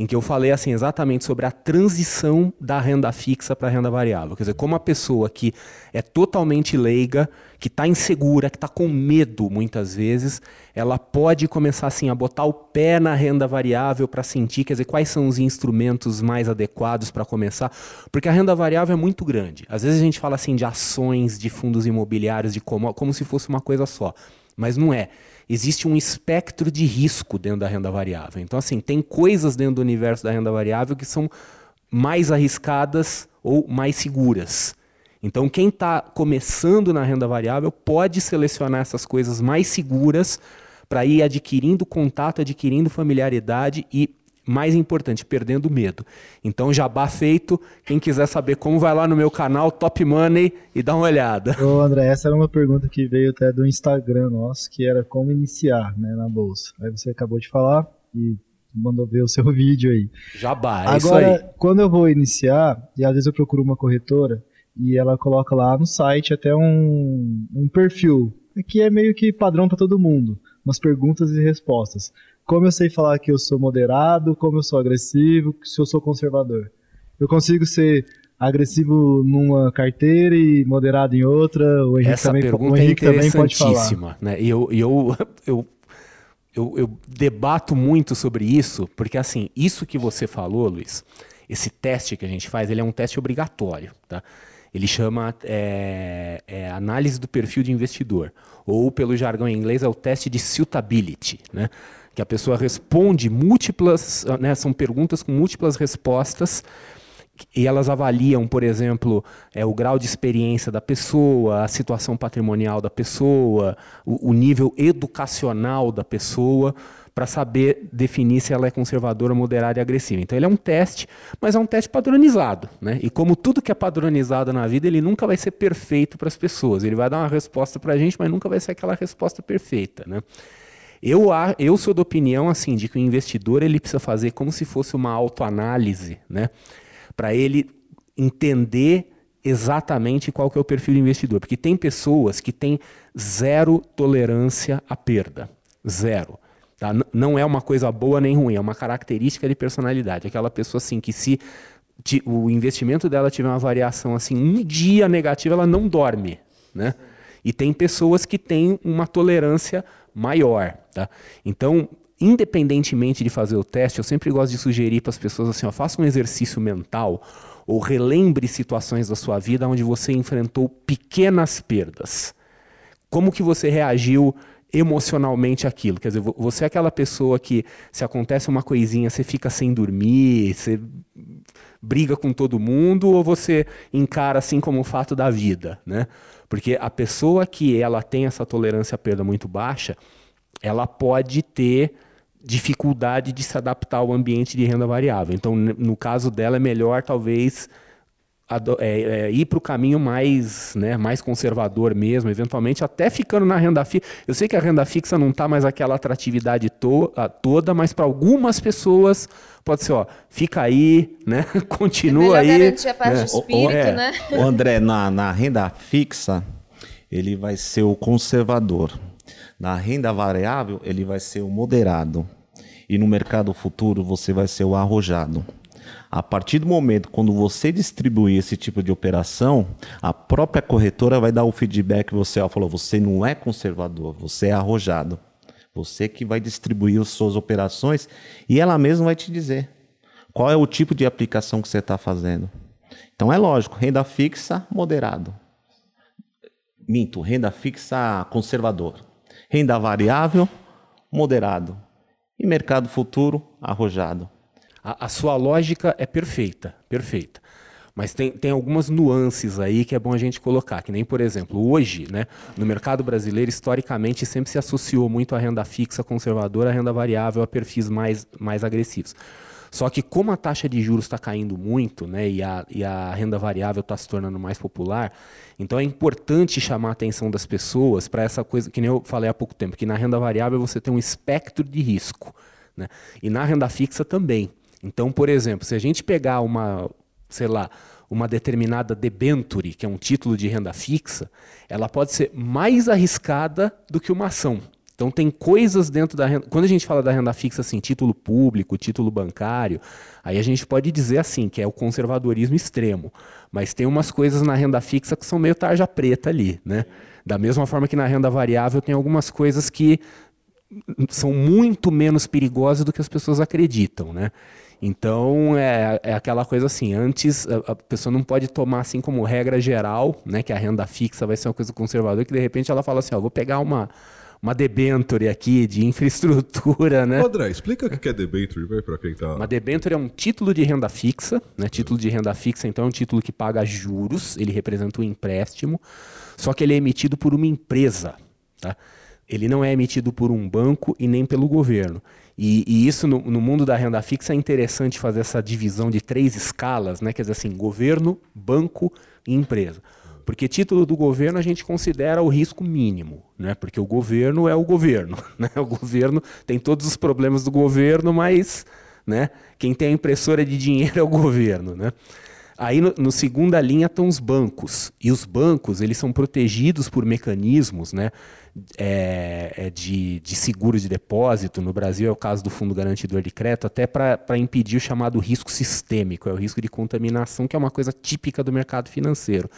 em que eu falei assim exatamente sobre a transição da renda fixa para a renda variável. Quer dizer, como a pessoa que é totalmente leiga, que está insegura, que está com medo muitas vezes, ela pode começar assim a botar o pé na renda variável para sentir, quer dizer, quais são os instrumentos mais adequados para começar, porque a renda variável é muito grande. Às vezes a gente fala assim de ações, de fundos imobiliários, de como, como se fosse uma coisa só, mas não é existe um espectro de risco dentro da renda variável. Então, assim, tem coisas dentro do universo da renda variável que são mais arriscadas ou mais seguras. Então, quem está começando na renda variável pode selecionar essas coisas mais seguras para ir adquirindo contato, adquirindo familiaridade e mais importante, perdendo medo. Então, jabá feito. Quem quiser saber como, vai lá no meu canal Top Money e dá uma olhada. Ô, André, essa era uma pergunta que veio até do Instagram nosso, que era como iniciar né, na bolsa. Aí você acabou de falar e mandou ver o seu vídeo aí. Jabá, é Agora, isso aí. quando eu vou iniciar, e às vezes eu procuro uma corretora, e ela coloca lá no site até um, um perfil, que é meio que padrão para todo mundo, umas perguntas e respostas como eu sei falar que eu sou moderado, como eu sou agressivo, se eu sou conservador. Eu consigo ser agressivo numa carteira e moderado em outra. O Henrique, Essa também, pergunta o Henrique é pode falar. interessantíssima. Né? E eu, eu, eu, eu, eu debato muito sobre isso, porque assim, isso que você falou, Luiz, esse teste que a gente faz, ele é um teste obrigatório. Tá? Ele chama é, é, análise do perfil de investidor, ou pelo jargão em inglês é o teste de suitability, né? Que a pessoa responde múltiplas, né, são perguntas com múltiplas respostas e elas avaliam, por exemplo, é, o grau de experiência da pessoa, a situação patrimonial da pessoa, o, o nível educacional da pessoa, para saber definir se ela é conservadora, moderada e agressiva. Então ele é um teste, mas é um teste padronizado. Né? E como tudo que é padronizado na vida, ele nunca vai ser perfeito para as pessoas. Ele vai dar uma resposta para a gente, mas nunca vai ser aquela resposta perfeita. Né? Eu, eu sou da opinião assim de que o investidor ele precisa fazer como se fosse uma autoanálise, né? Para ele entender exatamente qual que é o perfil do investidor, porque tem pessoas que têm zero tolerância à perda, zero. Tá? Não é uma coisa boa nem ruim, é uma característica de personalidade. Aquela pessoa assim que se o investimento dela tiver uma variação assim um dia negativa, ela não dorme, né? E tem pessoas que têm uma tolerância maior. Tá? Então, independentemente de fazer o teste, eu sempre gosto de sugerir para as pessoas assim: ó, faça um exercício mental ou relembre situações da sua vida onde você enfrentou pequenas perdas. Como que você reagiu emocionalmente aquilo. Quer dizer, você é aquela pessoa que, se acontece uma coisinha, você fica sem dormir, você briga com todo mundo, ou você encara assim como o fato da vida, né? Porque a pessoa que ela tem essa tolerância à perda muito baixa, ela pode ter dificuldade de se adaptar ao ambiente de renda variável. Então, no caso dela, é melhor talvez é, é, ir para o caminho mais, né, mais conservador mesmo, eventualmente até ficando na renda fixa. Eu sei que a renda fixa não está mais aquela atratividade to toda, mas para algumas pessoas pode ser, ó, fica aí, né, continua é aí. Garantir a parte né? de espírito, o, é, né? O André, na, na renda fixa, ele vai ser o conservador. Na renda variável, ele vai ser o moderado. E no mercado futuro, você vai ser o arrojado. A partir do momento quando você distribuir esse tipo de operação, a própria corretora vai dar o feedback você ó, falou, você não é conservador, você é arrojado. Você que vai distribuir as suas operações e ela mesma vai te dizer qual é o tipo de aplicação que você está fazendo. Então é lógico, renda fixa, moderado. Minto, renda fixa conservador. Renda variável, moderado. E mercado futuro, arrojado. A, a sua lógica é perfeita, perfeita. Mas tem, tem algumas nuances aí que é bom a gente colocar, que nem, por exemplo, hoje, né, no mercado brasileiro, historicamente, sempre se associou muito a renda fixa conservadora, a renda variável, a perfis mais, mais agressivos. Só que como a taxa de juros está caindo muito, né, e a, e a renda variável está se tornando mais popular, então é importante chamar a atenção das pessoas para essa coisa que nem eu falei há pouco tempo, que na renda variável você tem um espectro de risco, né, e na renda fixa também. Então, por exemplo, se a gente pegar uma, sei lá, uma determinada debenture, que é um título de renda fixa, ela pode ser mais arriscada do que uma ação. Então tem coisas dentro da renda. Quando a gente fala da renda fixa, assim, título público, título bancário, aí a gente pode dizer assim, que é o conservadorismo extremo. Mas tem umas coisas na renda fixa que são meio tarja preta ali, né? Da mesma forma que na renda variável tem algumas coisas que são muito menos perigosas do que as pessoas acreditam, né? Então é, é aquela coisa assim, antes a, a, pessoa não pode tomar assim como regra geral, né, que a renda fixa vai ser uma coisa conservadora, que de repente ela fala assim, ó, vou pegar uma uma debenture aqui de infraestrutura, né? André, explica o que é debenture para quem tá. Uma debenture é um título de renda fixa, né? Título de renda fixa, então é um título que paga juros, ele representa um empréstimo, só que ele é emitido por uma empresa, tá? Ele não é emitido por um banco e nem pelo governo. E, e isso no, no, mundo da renda fixa é interessante fazer essa divisão de três escalas, né? quer dizer assim, governo, banco e empresa. Porque título do governo a gente considera o risco mínimo, né? porque o governo é o governo. Né? O governo tem todos os problemas do governo, mas né? quem tem a impressora de dinheiro é o governo. Né? Aí no, no, segunda linha estão os bancos. E os bancos eles são protegidos por mecanismos né, é, é de, de seguro de depósito, no Brasil é o caso do Fundo Garantidor de Crédito, até para impedir o chamado risco sistêmico, é o risco de contaminação, que é uma coisa típica do mercado financeiro.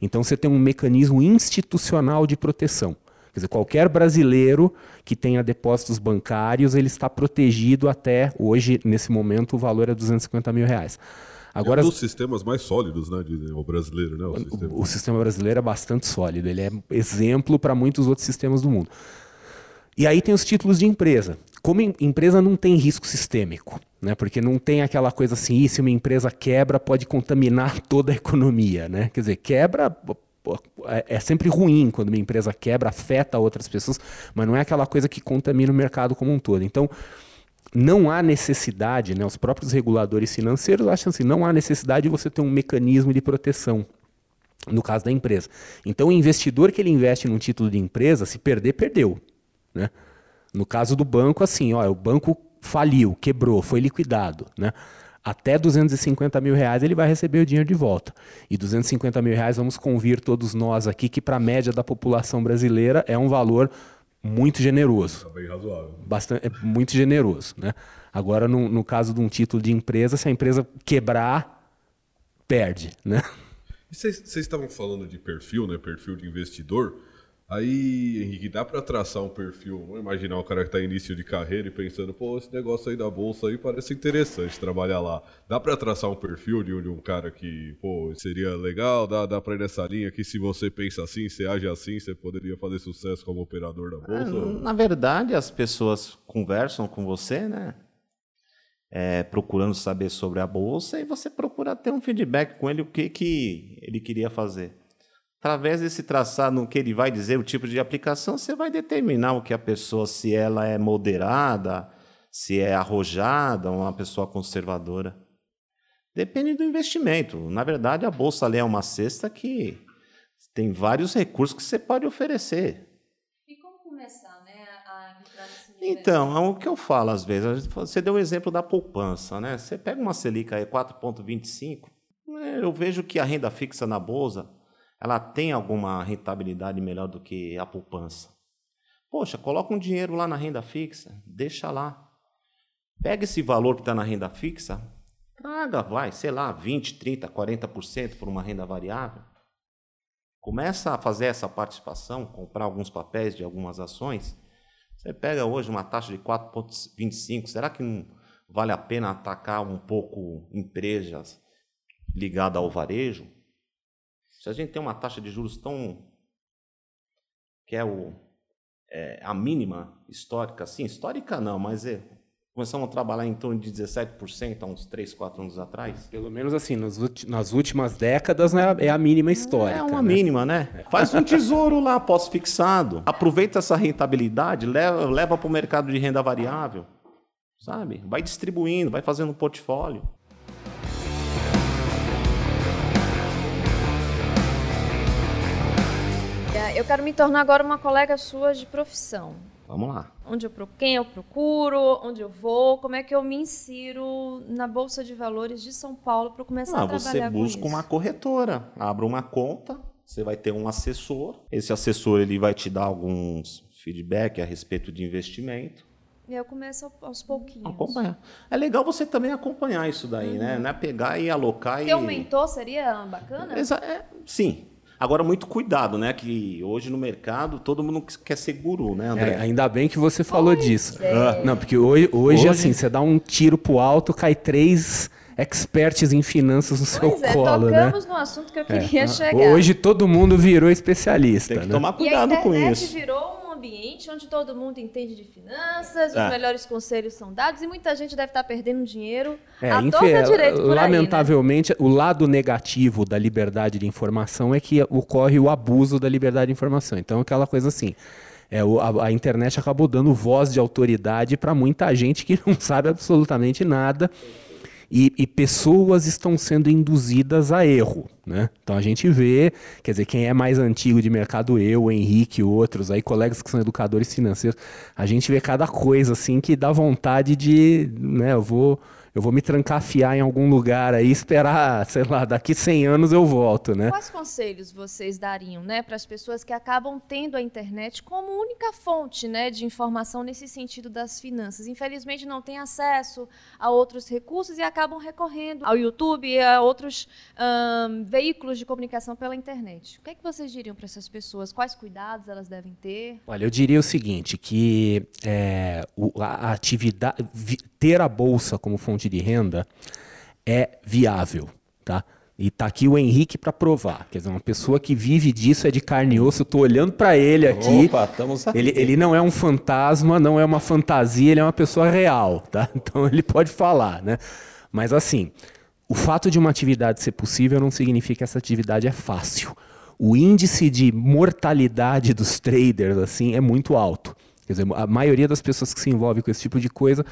Então você tem um mecanismo institucional de proteção. Quer dizer, qualquer brasileiro que tenha depósitos bancários, ele está protegido até hoje, nesse momento, o valor é 250 mil reais. Agora, é um dos sistemas mais sólidos, né, de, o brasileiro, né? O, o, sistema. o, sistema. brasileiro é bastante sólido, ele é exemplo para muitos outros sistemas do mundo. E aí tem os títulos de empresa. Como em, empresa não tem risco sistêmico, né? Porque não tem aquela coisa assim, se uma empresa quebra pode contaminar toda a economia, né? Quer dizer, quebra é, é sempre ruim quando uma empresa quebra, afeta outras pessoas, mas não é aquela coisa que contamina o mercado como um todo. Então, não há necessidade, né, os próprios reguladores financeiros acham assim, não há necessidade de você ter um mecanismo de proteção no caso da empresa. Então, o investidor que ele investe num título de empresa, se perder, perdeu. Né? No caso do banco, assim, ó, o banco faliu, quebrou, foi liquidado. Né? Até 250 mil reais ele vai receber o dinheiro de volta. E 250 mil reais, vamos convir todos nós aqui, que para a média da população brasileira é um valor muito generoso. Tá bem razoável. Bastante, é muito generoso. Né? Agora, no, no caso de um título de empresa, se a empresa quebrar, perde. Né? Vocês estavam falando de perfil, né? perfil de investidor. Aí, Henrique, dá para traçar um perfil? Vamos imaginar um cara que está início de carreira e pensando, pô, esse negócio aí da bolsa aí parece interessante trabalhar lá. Dá para traçar um perfil de um, de um cara que, pô, seria legal? Dá, dá para ir nessa linha que se você pensa assim, você age assim, você poderia fazer sucesso como operador da bolsa? É, na verdade, as pessoas conversam com você, né? É, procurando saber sobre a bolsa e você procura ter um feedback com ele o que, que ele queria fazer através desse traçado no que ele vai dizer, o tipo de aplicação, você vai determinar o que a pessoa, se ela é moderada, se é arrojada, uma pessoa conservadora. Depende do investimento. Na verdade, a bolsa ali é uma cesta que tem vários recursos que você pode oferecer. E como começar, né, a entrar nesse Então, é o que eu falo às vezes. Você deu o exemplo da poupança, né? Você pega uma Selic aí 4,25, né, eu vejo que a renda fixa na bolsa ela tem alguma rentabilidade melhor do que a poupança. Poxa, coloca um dinheiro lá na renda fixa, deixa lá. Pega esse valor que está na renda fixa, traga, vai, sei lá, 20, 30, 40% por uma renda variável. Começa a fazer essa participação, comprar alguns papéis de algumas ações. Você pega hoje uma taxa de 4,25, será que não vale a pena atacar um pouco empresas ligadas ao varejo? Se a gente tem uma taxa de juros tão. que é, o, é a mínima histórica, sim, histórica não, mas é, começamos a trabalhar em torno de 17% há uns 3, 4 anos atrás. Pelo menos assim, nas últimas décadas né, é a mínima histórica. É uma né? mínima, né? Faz um tesouro lá pós-fixado. Aproveita essa rentabilidade, leva, leva para o mercado de renda variável. Sabe? Vai distribuindo, vai fazendo um portfólio. Eu quero me tornar agora uma colega sua de profissão. Vamos lá. Onde eu, quem eu procuro, onde eu vou, como é que eu me insiro na Bolsa de Valores de São Paulo para começar ah, a trabalhar Você busca uma corretora, abre uma conta, você vai ter um assessor. Esse assessor ele vai te dar alguns feedback a respeito de investimento. E eu começo aos pouquinhos. Acompanhar. É legal você também acompanhar isso daí, né? uhum. né? Não é pegar e alocar Ter e... um mentor seria bacana? É, sim, Agora, muito cuidado, né? Que hoje no mercado todo mundo quer ser guru, né, André? É, ainda bem que você falou pois disso. É. Não, porque hoje, hoje, hoje, assim, você dá um tiro pro alto, cai três experts em finanças no pois seu é, colo, né? tocamos no assunto que eu queria é. chegar. Hoje todo mundo virou especialista. Tem que né? tomar cuidado e a com internet isso. virou um ambiente onde todo mundo entende de finanças, os É. melhores conselhos são dados e muita gente deve estar perdendo dinheiro É, à torta direito por aí, né? lamentavelmente, o lado negativo da liberdade de informação é que ocorre o abuso da liberdade de informação. Então, aquela coisa assim. é, a, a internet acabou dando voz de autoridade para muita gente que não sabe absolutamente nada. E, e pessoas estão sendo induzidas a erro, né? Então a gente vê, quer dizer, quem é mais antigo de mercado, eu, Henrique, outros, aí colegas que são educadores financeiros, a gente vê cada coisa assim que dá vontade de, né, eu vou, eu vou me trancafiar em algum lugar aí, esperar, sei lá, daqui 100 anos eu volto, né? Quais conselhos vocês dariam, né, para as pessoas que acabam tendo a internet como única fonte, né, de informação nesse sentido das finanças? Infelizmente não têm acesso a outros recursos e acabam recorrendo ao YouTube e a outros veículos de comunicação pela internet. O que é que vocês diriam para essas pessoas? Quais cuidados elas devem ter? Olha, eu diria o seguinte, que é, o- a atividade, vi- ter a bolsa como fonte de renda é viável, tá? E tá aqui o Henrique para provar. Quer dizer, uma pessoa que vive disso é de carne e osso. Eu tô olhando para ele aqui. Opa, estamos aqui. Ele, ele não é um fantasma, não é uma fantasia, ele é uma pessoa real, tá? Então ele pode falar, né? Mas assim, o fato de uma atividade ser possível não significa que essa atividade é fácil. O índice de mortalidade dos traders assim é muito alto. Quer dizer, a maioria das pessoas que se envolvem com esse tipo de coisa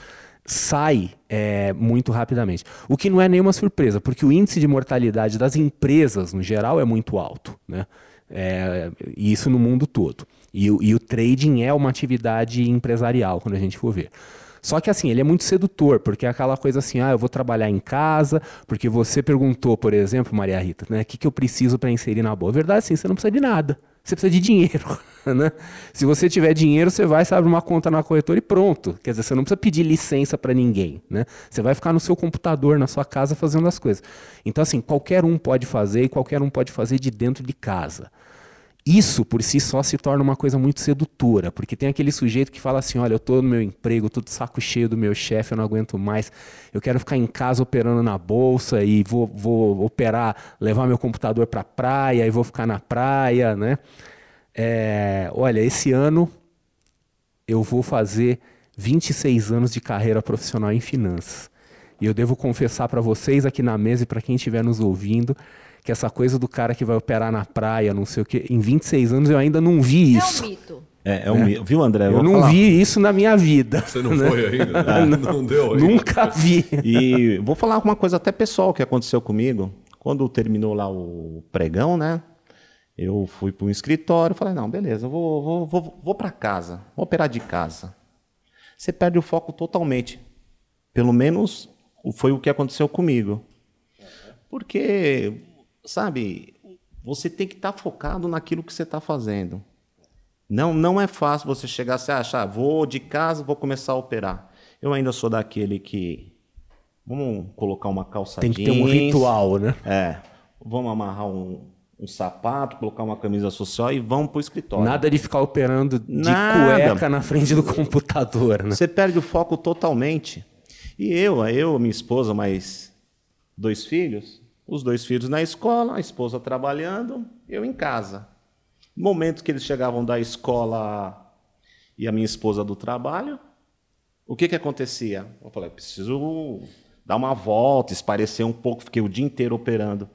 sai é, muito rapidamente. O que não é nenhuma surpresa, porque o índice de mortalidade das empresas, no geral, é muito alto. Né? É, isso no mundo todo. E, o- e o trading é uma atividade empresarial, quando a gente for ver. Só que assim, ele é muito sedutor, porque é aquela coisa assim, ah, eu vou trabalhar em casa, porque você perguntou, por exemplo, Maria Rita, né, o que, que eu preciso para inserir na boa? Verdade, sim, você não precisa de nada. Você precisa de dinheiro, né? Se você tiver dinheiro, você vai, você abre uma conta na corretora e pronto. Quer dizer, você não precisa pedir licença para ninguém, né? Você vai ficar no seu computador, na sua casa, fazendo as coisas. Então, assim, qualquer um pode fazer e qualquer um pode fazer de dentro de casa. Isso por si só se torna uma coisa muito sedutora, porque tem aquele sujeito que fala assim: olha, eu estou no meu emprego, estou de saco cheio do meu chefe, eu não aguento mais, eu quero ficar em casa operando na bolsa e vou, vou operar, levar meu computador para a praia e vou ficar na praia, né? É, olha, esse ano eu vou fazer 26 anos de carreira profissional em finanças. E eu devo confessar para vocês aqui na mesa e para quem estiver nos ouvindo que essa coisa do cara que vai operar na praia, não sei o quê, em 26 anos eu ainda não vi isso. É um mito. É, é um mito. Viu, André? Eu não falar. vi isso na minha vida. Você não foi ainda? não, não deu ainda. Nunca vi. E vou falar uma coisa até pessoal que aconteceu comigo. Quando terminou lá o pregão, né? Eu fui para um escritório, falei, não, beleza, vou, vou, vou, vou para casa, vou operar de casa. Você perde o foco totalmente. Pelo menos foi o que aconteceu comigo. Porque, sabe, você tem que estar tá focado naquilo que você está fazendo. Não, não é fácil você chegar e achar, ah, vou de casa, vou começar a operar. Eu ainda sou daquele que vamos colocar uma calça Tem que jeans, ter um ritual, né? É, vamos amarrar um, um sapato, colocar uma camisa social e vamos para o escritório. Nada de ficar operando de Nada. cueca na frente do computador, né? Você perde o foco totalmente. E eu, eu, minha esposa, mais dois filhos, os dois filhos na escola, a esposa trabalhando, eu em casa. No momento que eles chegavam da escola e a minha esposa do trabalho, o que que acontecia? Eu falei, preciso dar uma volta, esparecer um pouco, fiquei o dia inteiro operando.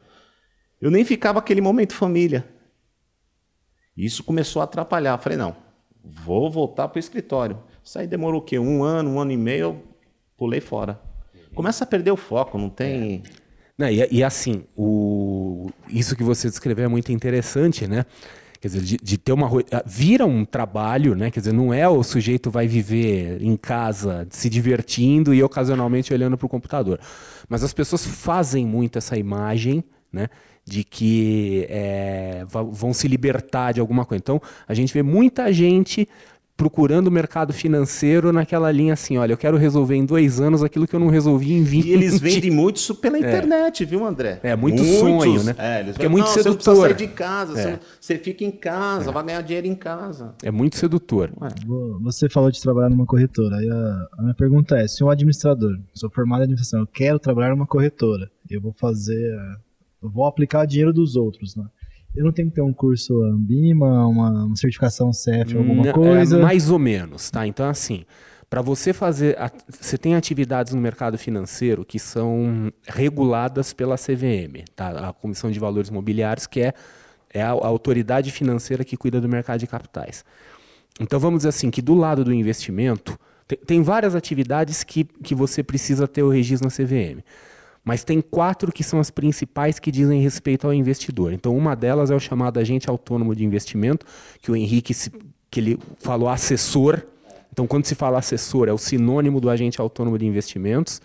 Eu nem ficava aquele momento família. Isso começou a atrapalhar. Eu falei, não, vou voltar para o escritório. Isso aí demorou o quê? Um ano, um ano e meio, eu pulei fora. Começa a perder o foco, não tem. Não, e, e assim, o, isso que você descreveu é muito interessante, né? Quer dizer, de, de, ter uma. Vira um trabalho, né? Quer dizer, não é o sujeito vai viver em casa se divertindo e ocasionalmente olhando para o computador. Mas as pessoas fazem muito essa imagem, né? De que é, vão se libertar de alguma coisa. Então, a gente vê muita gente procurando o mercado financeiro naquela linha assim, olha, eu quero resolver em dois anos aquilo que eu não resolvi em 20 E eles vendem muito isso pela internet, é. viu, André? É, muito Muitos, sonho, né? É, eles Porque é muito não, sedutor. Você não sair de casa, é. você, você, fica em casa, é. vai ganhar dinheiro em casa. É muito sedutor. Você falou de trabalhar numa corretora, aí a, a minha pergunta é, se um administrador, sou formado em administração, eu quero trabalhar numa corretora, eu vou fazer, eu vou aplicar dinheiro dos outros, né? Eu não tenho que ter um curso Ambima, uma, uma certificação CF, alguma não, coisa? É mais ou menos, tá? Então, assim, para você fazer. Você tem atividades no mercado financeiro que são reguladas pela CVM, tá? a Comissão de Valores Mobiliários, que é, é a, a autoridade financeira que cuida do mercado de capitais. Então, vamos dizer assim, que do lado do investimento, tem, tem várias atividades que, que você precisa ter o registro na CVM. Mas tem quatro que são as principais que dizem respeito ao investidor. Então, uma delas é o chamado agente autônomo de investimento, que o Henrique se, que ele falou assessor. Então, quando se fala assessor, é o sinônimo do agente autônomo de investimentos.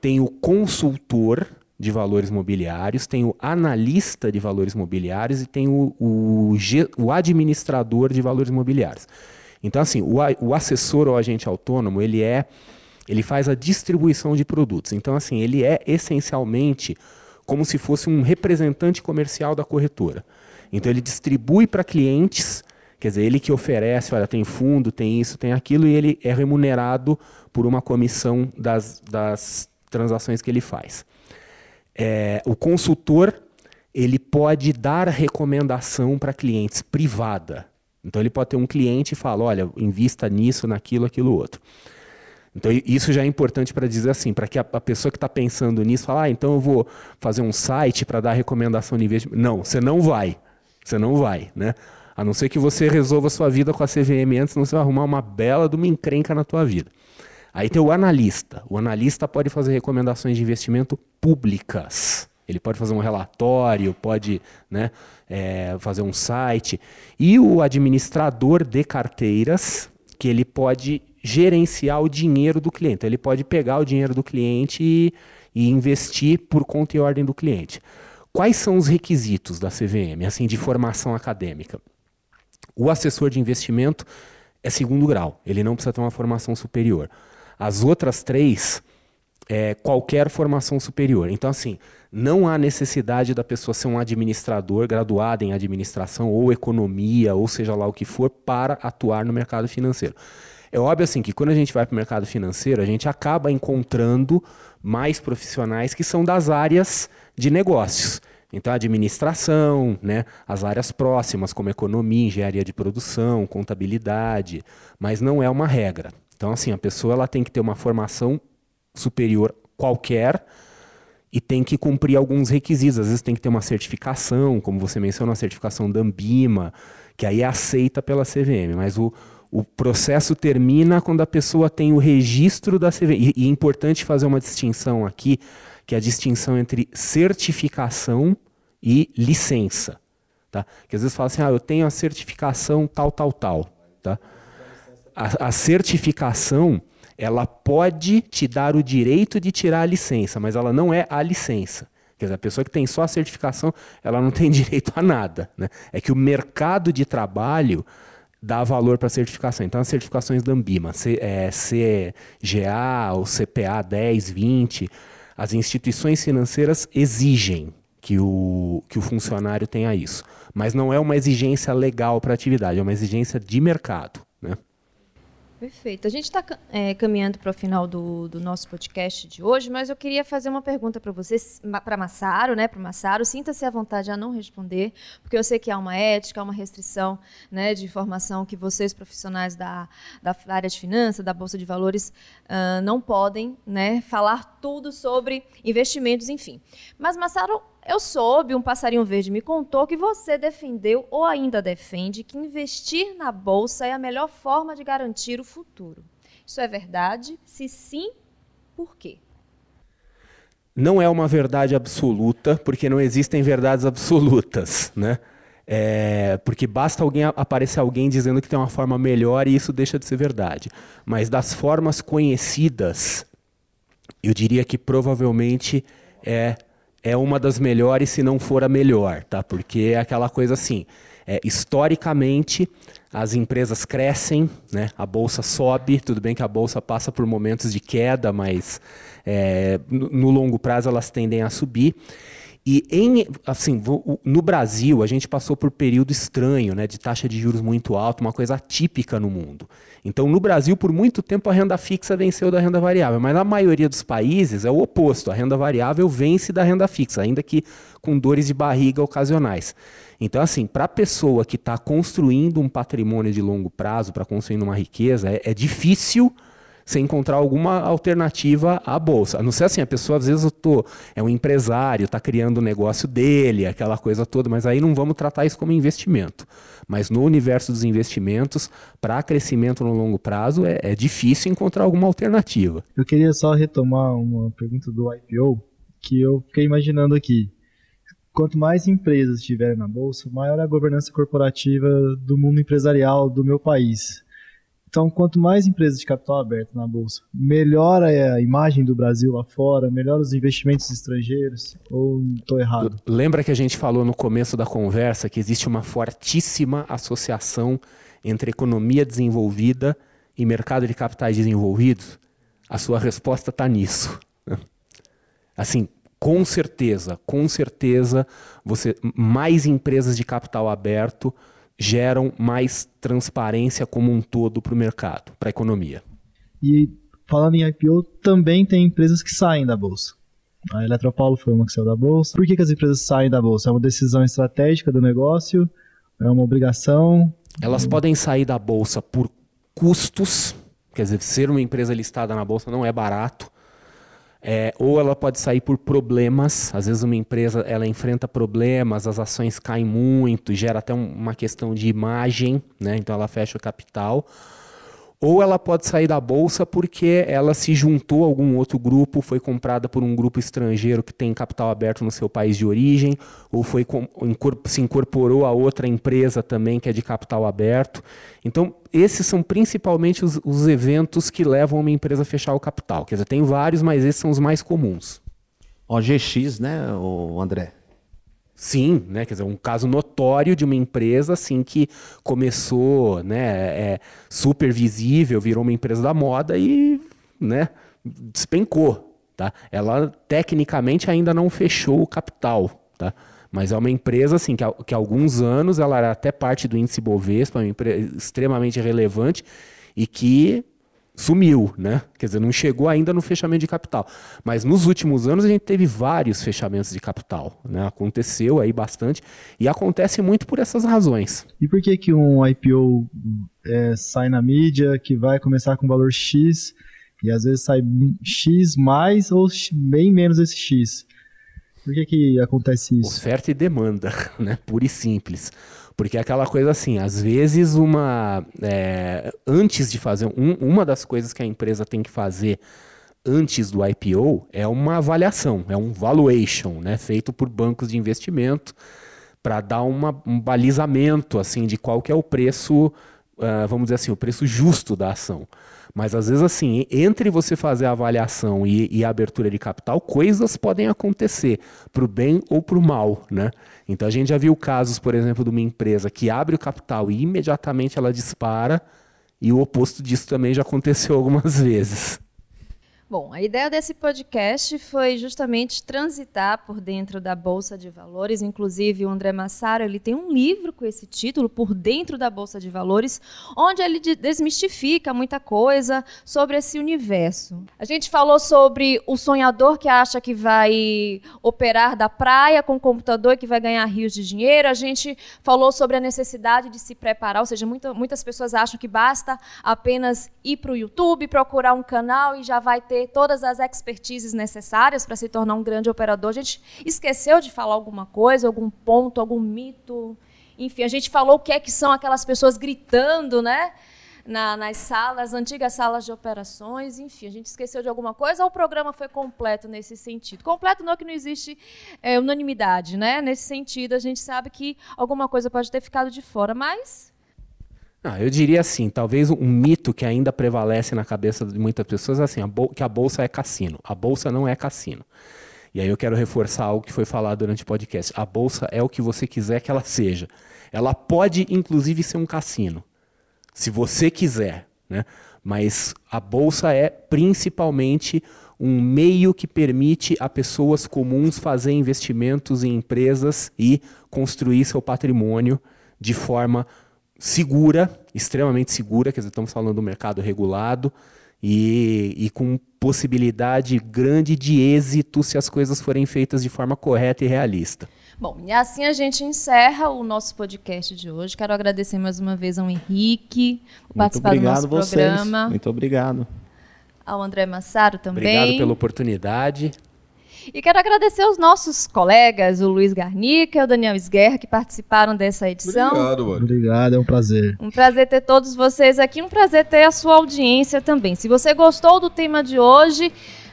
Tem o consultor de valores mobiliários, tem o analista de valores mobiliários e tem o, o, o administrador de valores mobiliários. Então, assim, o, o assessor ou agente autônomo, ele é ele faz a distribuição de produtos. Então, assim, ele é essencialmente como se fosse um representante comercial da corretora. Então, ele distribui para clientes, quer dizer, ele que oferece, olha, tem fundo, tem isso, tem aquilo, e ele é remunerado por uma comissão das, das transações que ele faz. É, o consultor ele pode dar recomendação para clientes privada. Então ele pode ter um cliente e fala, olha, invista nisso, naquilo, aquilo outro. Então isso já é importante para dizer assim, para que a, a, pessoa que está pensando nisso fala, ah, então eu vou fazer um site para dar recomendação de investimento. Não, você não vai. Você não vai, né? A não ser que você resolva a sua vida com a CVM antes, senão você vai arrumar uma bela de uma encrenca na tua vida. Aí tem o analista. O analista pode fazer recomendações de investimento públicas. Ele pode fazer um relatório, pode né, é, fazer um site. E o administrador de carteiras, que ele pode gerenciar o dinheiro do cliente. Ele pode pegar o dinheiro do cliente e, e investir por conta e ordem do cliente. Quais são os requisitos da CVM, assim, de formação acadêmica? O assessor de investimento é segundo grau, ele não precisa ter uma formação superior. As outras três é, qualquer formação superior. Então, assim, não há necessidade da pessoa ser um administrador graduado em administração ou economia, ou seja lá o que for, para atuar no mercado financeiro. É óbvio assim que quando a gente vai para o mercado financeiro, a gente acaba encontrando mais profissionais que são das áreas de negócios. Então, administração, né, as áreas próximas, como economia, engenharia de produção, contabilidade, mas não é uma regra. Então, assim, a pessoa ela tem que ter uma formação superior qualquer e tem que cumprir alguns requisitos. Às vezes tem que ter uma certificação, como você mencionou, a certificação da Ambima, que aí é aceita pela CVM, mas o, o processo termina quando a pessoa tem o registro da CVM. E, e é importante fazer uma distinção aqui, que é a distinção entre certificação e licença. Tá? Que às vezes fala assim, ah, eu tenho a certificação tal, tal, tal. Tá? A, a certificação ela pode te dar o direito de tirar a licença, mas ela não é a licença. Quer dizer, a pessoa que tem só a certificação, ela não tem direito a nada. Né? É que o mercado de trabalho dá valor para a certificação. Então, as certificações da Ambima, C, é, CGA ou CPA 10, 20, as instituições financeiras exigem que o, que o funcionário tenha isso. Mas não é uma exigência legal para a atividade, é uma exigência de mercado. Perfeito. A gente está é, caminhando para o final do, do, nosso podcast de hoje, mas eu queria fazer uma pergunta para você, para Massaro, né? Para Massaro, sinta-se à vontade a não responder, porque eu sei que há uma ética, há uma restrição né, de informação que vocês, profissionais da, da área de finanças, da Bolsa de Valores, uh, não podem né, falar tudo sobre investimentos, enfim. Mas, Massaro, eu soube, um passarinho verde me contou que você defendeu ou ainda defende que investir na bolsa é a melhor forma de garantir o futuro. Isso é verdade? Se sim, por quê? Não é uma verdade absoluta, porque não existem verdades absolutas, né? É, porque basta alguém aparecer alguém dizendo que tem uma forma melhor e isso deixa de ser verdade. Mas das formas conhecidas, eu diria que provavelmente é é uma das melhores, se não for a melhor, tá? Porque é aquela coisa assim, é, historicamente as empresas crescem, né? A bolsa sobe, tudo bem que a bolsa passa por momentos de queda, mas é, no, no longo prazo elas tendem a subir. E em, assim, no Brasil, a gente passou por um período estranho, né, de taxa de juros muito alta, uma coisa atípica no mundo. Então, no Brasil, por muito tempo, a renda fixa venceu da renda variável, mas na maioria dos países é o oposto. A renda variável vence da renda fixa, ainda que com dores de barriga ocasionais. Então, assim, para a pessoa que está construindo um patrimônio de longo prazo, para construir uma riqueza, é, é difícil você encontrar alguma alternativa à bolsa. A não ser assim, a pessoa às vezes eu tô, é um empresário, está criando o um negócio dele, aquela coisa toda, mas aí não vamos tratar isso como investimento. Mas no universo dos investimentos, para crescimento no longo prazo, é, é difícil encontrar alguma alternativa. Eu queria só retomar uma pergunta do IPO, que eu fiquei imaginando aqui quanto mais empresas tiverem na bolsa, maior é a governança corporativa do mundo empresarial do meu país. Então, quanto mais empresas de capital aberto na bolsa, melhor é a imagem do Brasil lá fora, melhor os investimentos estrangeiros, ou estou errado? Lembra que a gente falou no começo da conversa que existe uma fortíssima associação entre economia desenvolvida e mercado de capitais desenvolvidos? A sua resposta está nisso. Assim, com certeza, com certeza, você mais empresas de capital aberto geram mais transparência como um todo para o mercado, para a economia. E falando em IPO, também tem empresas que saem da bolsa. A Eletropaulo foi uma que saiu da bolsa. Por que, que as empresas saem da bolsa? É uma decisão estratégica do negócio? É uma obrigação? Elas podem sair da bolsa por custos, quer dizer, ser uma empresa listada na bolsa não é barato. É, ou ela pode sair por problemas. Às vezes uma empresa ela enfrenta problemas, as ações caem muito, gera até um, uma questão de imagem, né? então ela fecha o capital ou ela pode sair da bolsa porque ela se juntou a algum outro grupo, foi comprada por um grupo estrangeiro que tem capital aberto no seu país de origem, ou foi se incorporou a outra empresa também que é de capital aberto. Então, esses são principalmente os, os eventos que levam uma empresa a fechar o capital. Quer dizer, tem vários, mas esses são os mais comuns. OGX, né, o André? Sim, né? Quer dizer, um caso notório de uma empresa assim que começou, né, é, super visível, virou uma empresa da moda e, né, despencou. Tá? Ela tecnicamente ainda não fechou o capital, tá? Mas é uma empresa assim que, que há alguns anos ela era até parte do índice Bovespa, uma empresa extremamente relevante e que sumiu, né? Quer dizer, não chegou ainda no fechamento de capital. Mas nos últimos anos a gente teve vários fechamentos de capital, né? Aconteceu aí bastante e acontece muito por essas razões. E por que que um IPO é, sai na mídia, que vai começar com valor X, e às vezes sai X mais ou bem menos esse X? Por que que acontece isso? Oferta e demanda, né? Pura e simples. Porque é aquela coisa assim, às vezes uma. é, antes de fazer. um- uma das coisas que a empresa tem que fazer antes do IPO é uma avaliação, é um valuation, né? Feito por bancos de investimento para dar uma- um balizamento assim de qual que é o preço, ah, vamos dizer assim, o preço justo da ação. Mas às vezes assim, entre você fazer a avaliação e, e a abertura de capital, coisas podem acontecer para o bem ou para o mal, né? Então a gente já viu casos, por exemplo, de uma empresa que abre o capital e imediatamente ela dispara, e o oposto disso também já aconteceu algumas vezes. Bom, a ideia desse podcast foi justamente transitar por dentro da Bolsa de Valores. Inclusive, o André Massaro ele tem um livro com esse título, Por Dentro da Bolsa de Valores, onde ele de- desmistifica muita coisa sobre esse universo. A gente falou sobre o sonhador que acha que vai operar da praia com computador e que vai ganhar rios de dinheiro. A gente falou sobre a necessidade de se preparar, ou seja, muita- muitas pessoas acham que basta apenas ir para o YouTube, procurar um canal e já vai ter todas as expertises necessárias para se tornar um grande operador. A gente esqueceu de falar alguma coisa, algum ponto, algum mito. Enfim, a gente falou o que é que são aquelas pessoas gritando, né? na- nas salas, antigas salas de operações, enfim, a gente esqueceu de alguma coisa ou o programa foi completo nesse sentido? Completo não é que não existe é, unanimidade, né? Nesse sentido, a gente sabe que alguma coisa pode ter ficado de fora, mas Ah, eu diria assim, talvez um mito que ainda prevalece na cabeça de muitas pessoas é assim, a que a bolsa é cassino. A bolsa não é cassino. E aí eu quero reforçar algo que foi falado durante o podcast. A bolsa é o que você quiser que ela seja. Ela pode, inclusive, ser um cassino, se você quiser, né? Mas a bolsa é principalmente um meio que permite a pessoas comuns fazer investimentos em empresas e construir seu patrimônio de forma segura, extremamente segura, quer dizer, estamos falando do mercado regulado e, e com possibilidade grande de êxito se as coisas forem feitas de forma correta e realista. Bom, e assim a gente encerra o nosso podcast de hoje. Quero agradecer mais uma vez ao Henrique por Muito participar do obrigado nosso vocês. programa, Muito obrigado. ao André Massaro também. Obrigado pela oportunidade. E quero agradecer aos nossos colegas, o Luiz Garnica e o Daniel Esguerra, que participaram dessa edição. Obrigado, mano. Obrigado, é um prazer. Um prazer ter todos vocês aqui, um prazer ter a sua audiência também. Se você gostou do tema de hoje,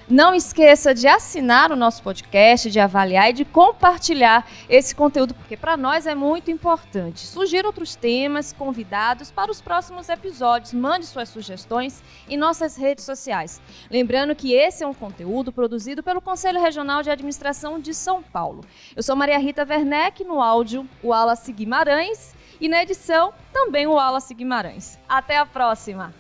não esqueça de assinar o nosso podcast, de avaliar e de compartilhar esse conteúdo, porque para nós é muito importante. Sugira outros temas, convidados para os próximos episódios. Mande suas sugestões em nossas redes sociais. Lembrando que esse é um conteúdo produzido pelo Conselho Regional de Administração de São Paulo. Eu sou Maria Rita Werneck, no áudio o Wallace Guimarães e na edição também o Wallace Guimarães. Até a próxima!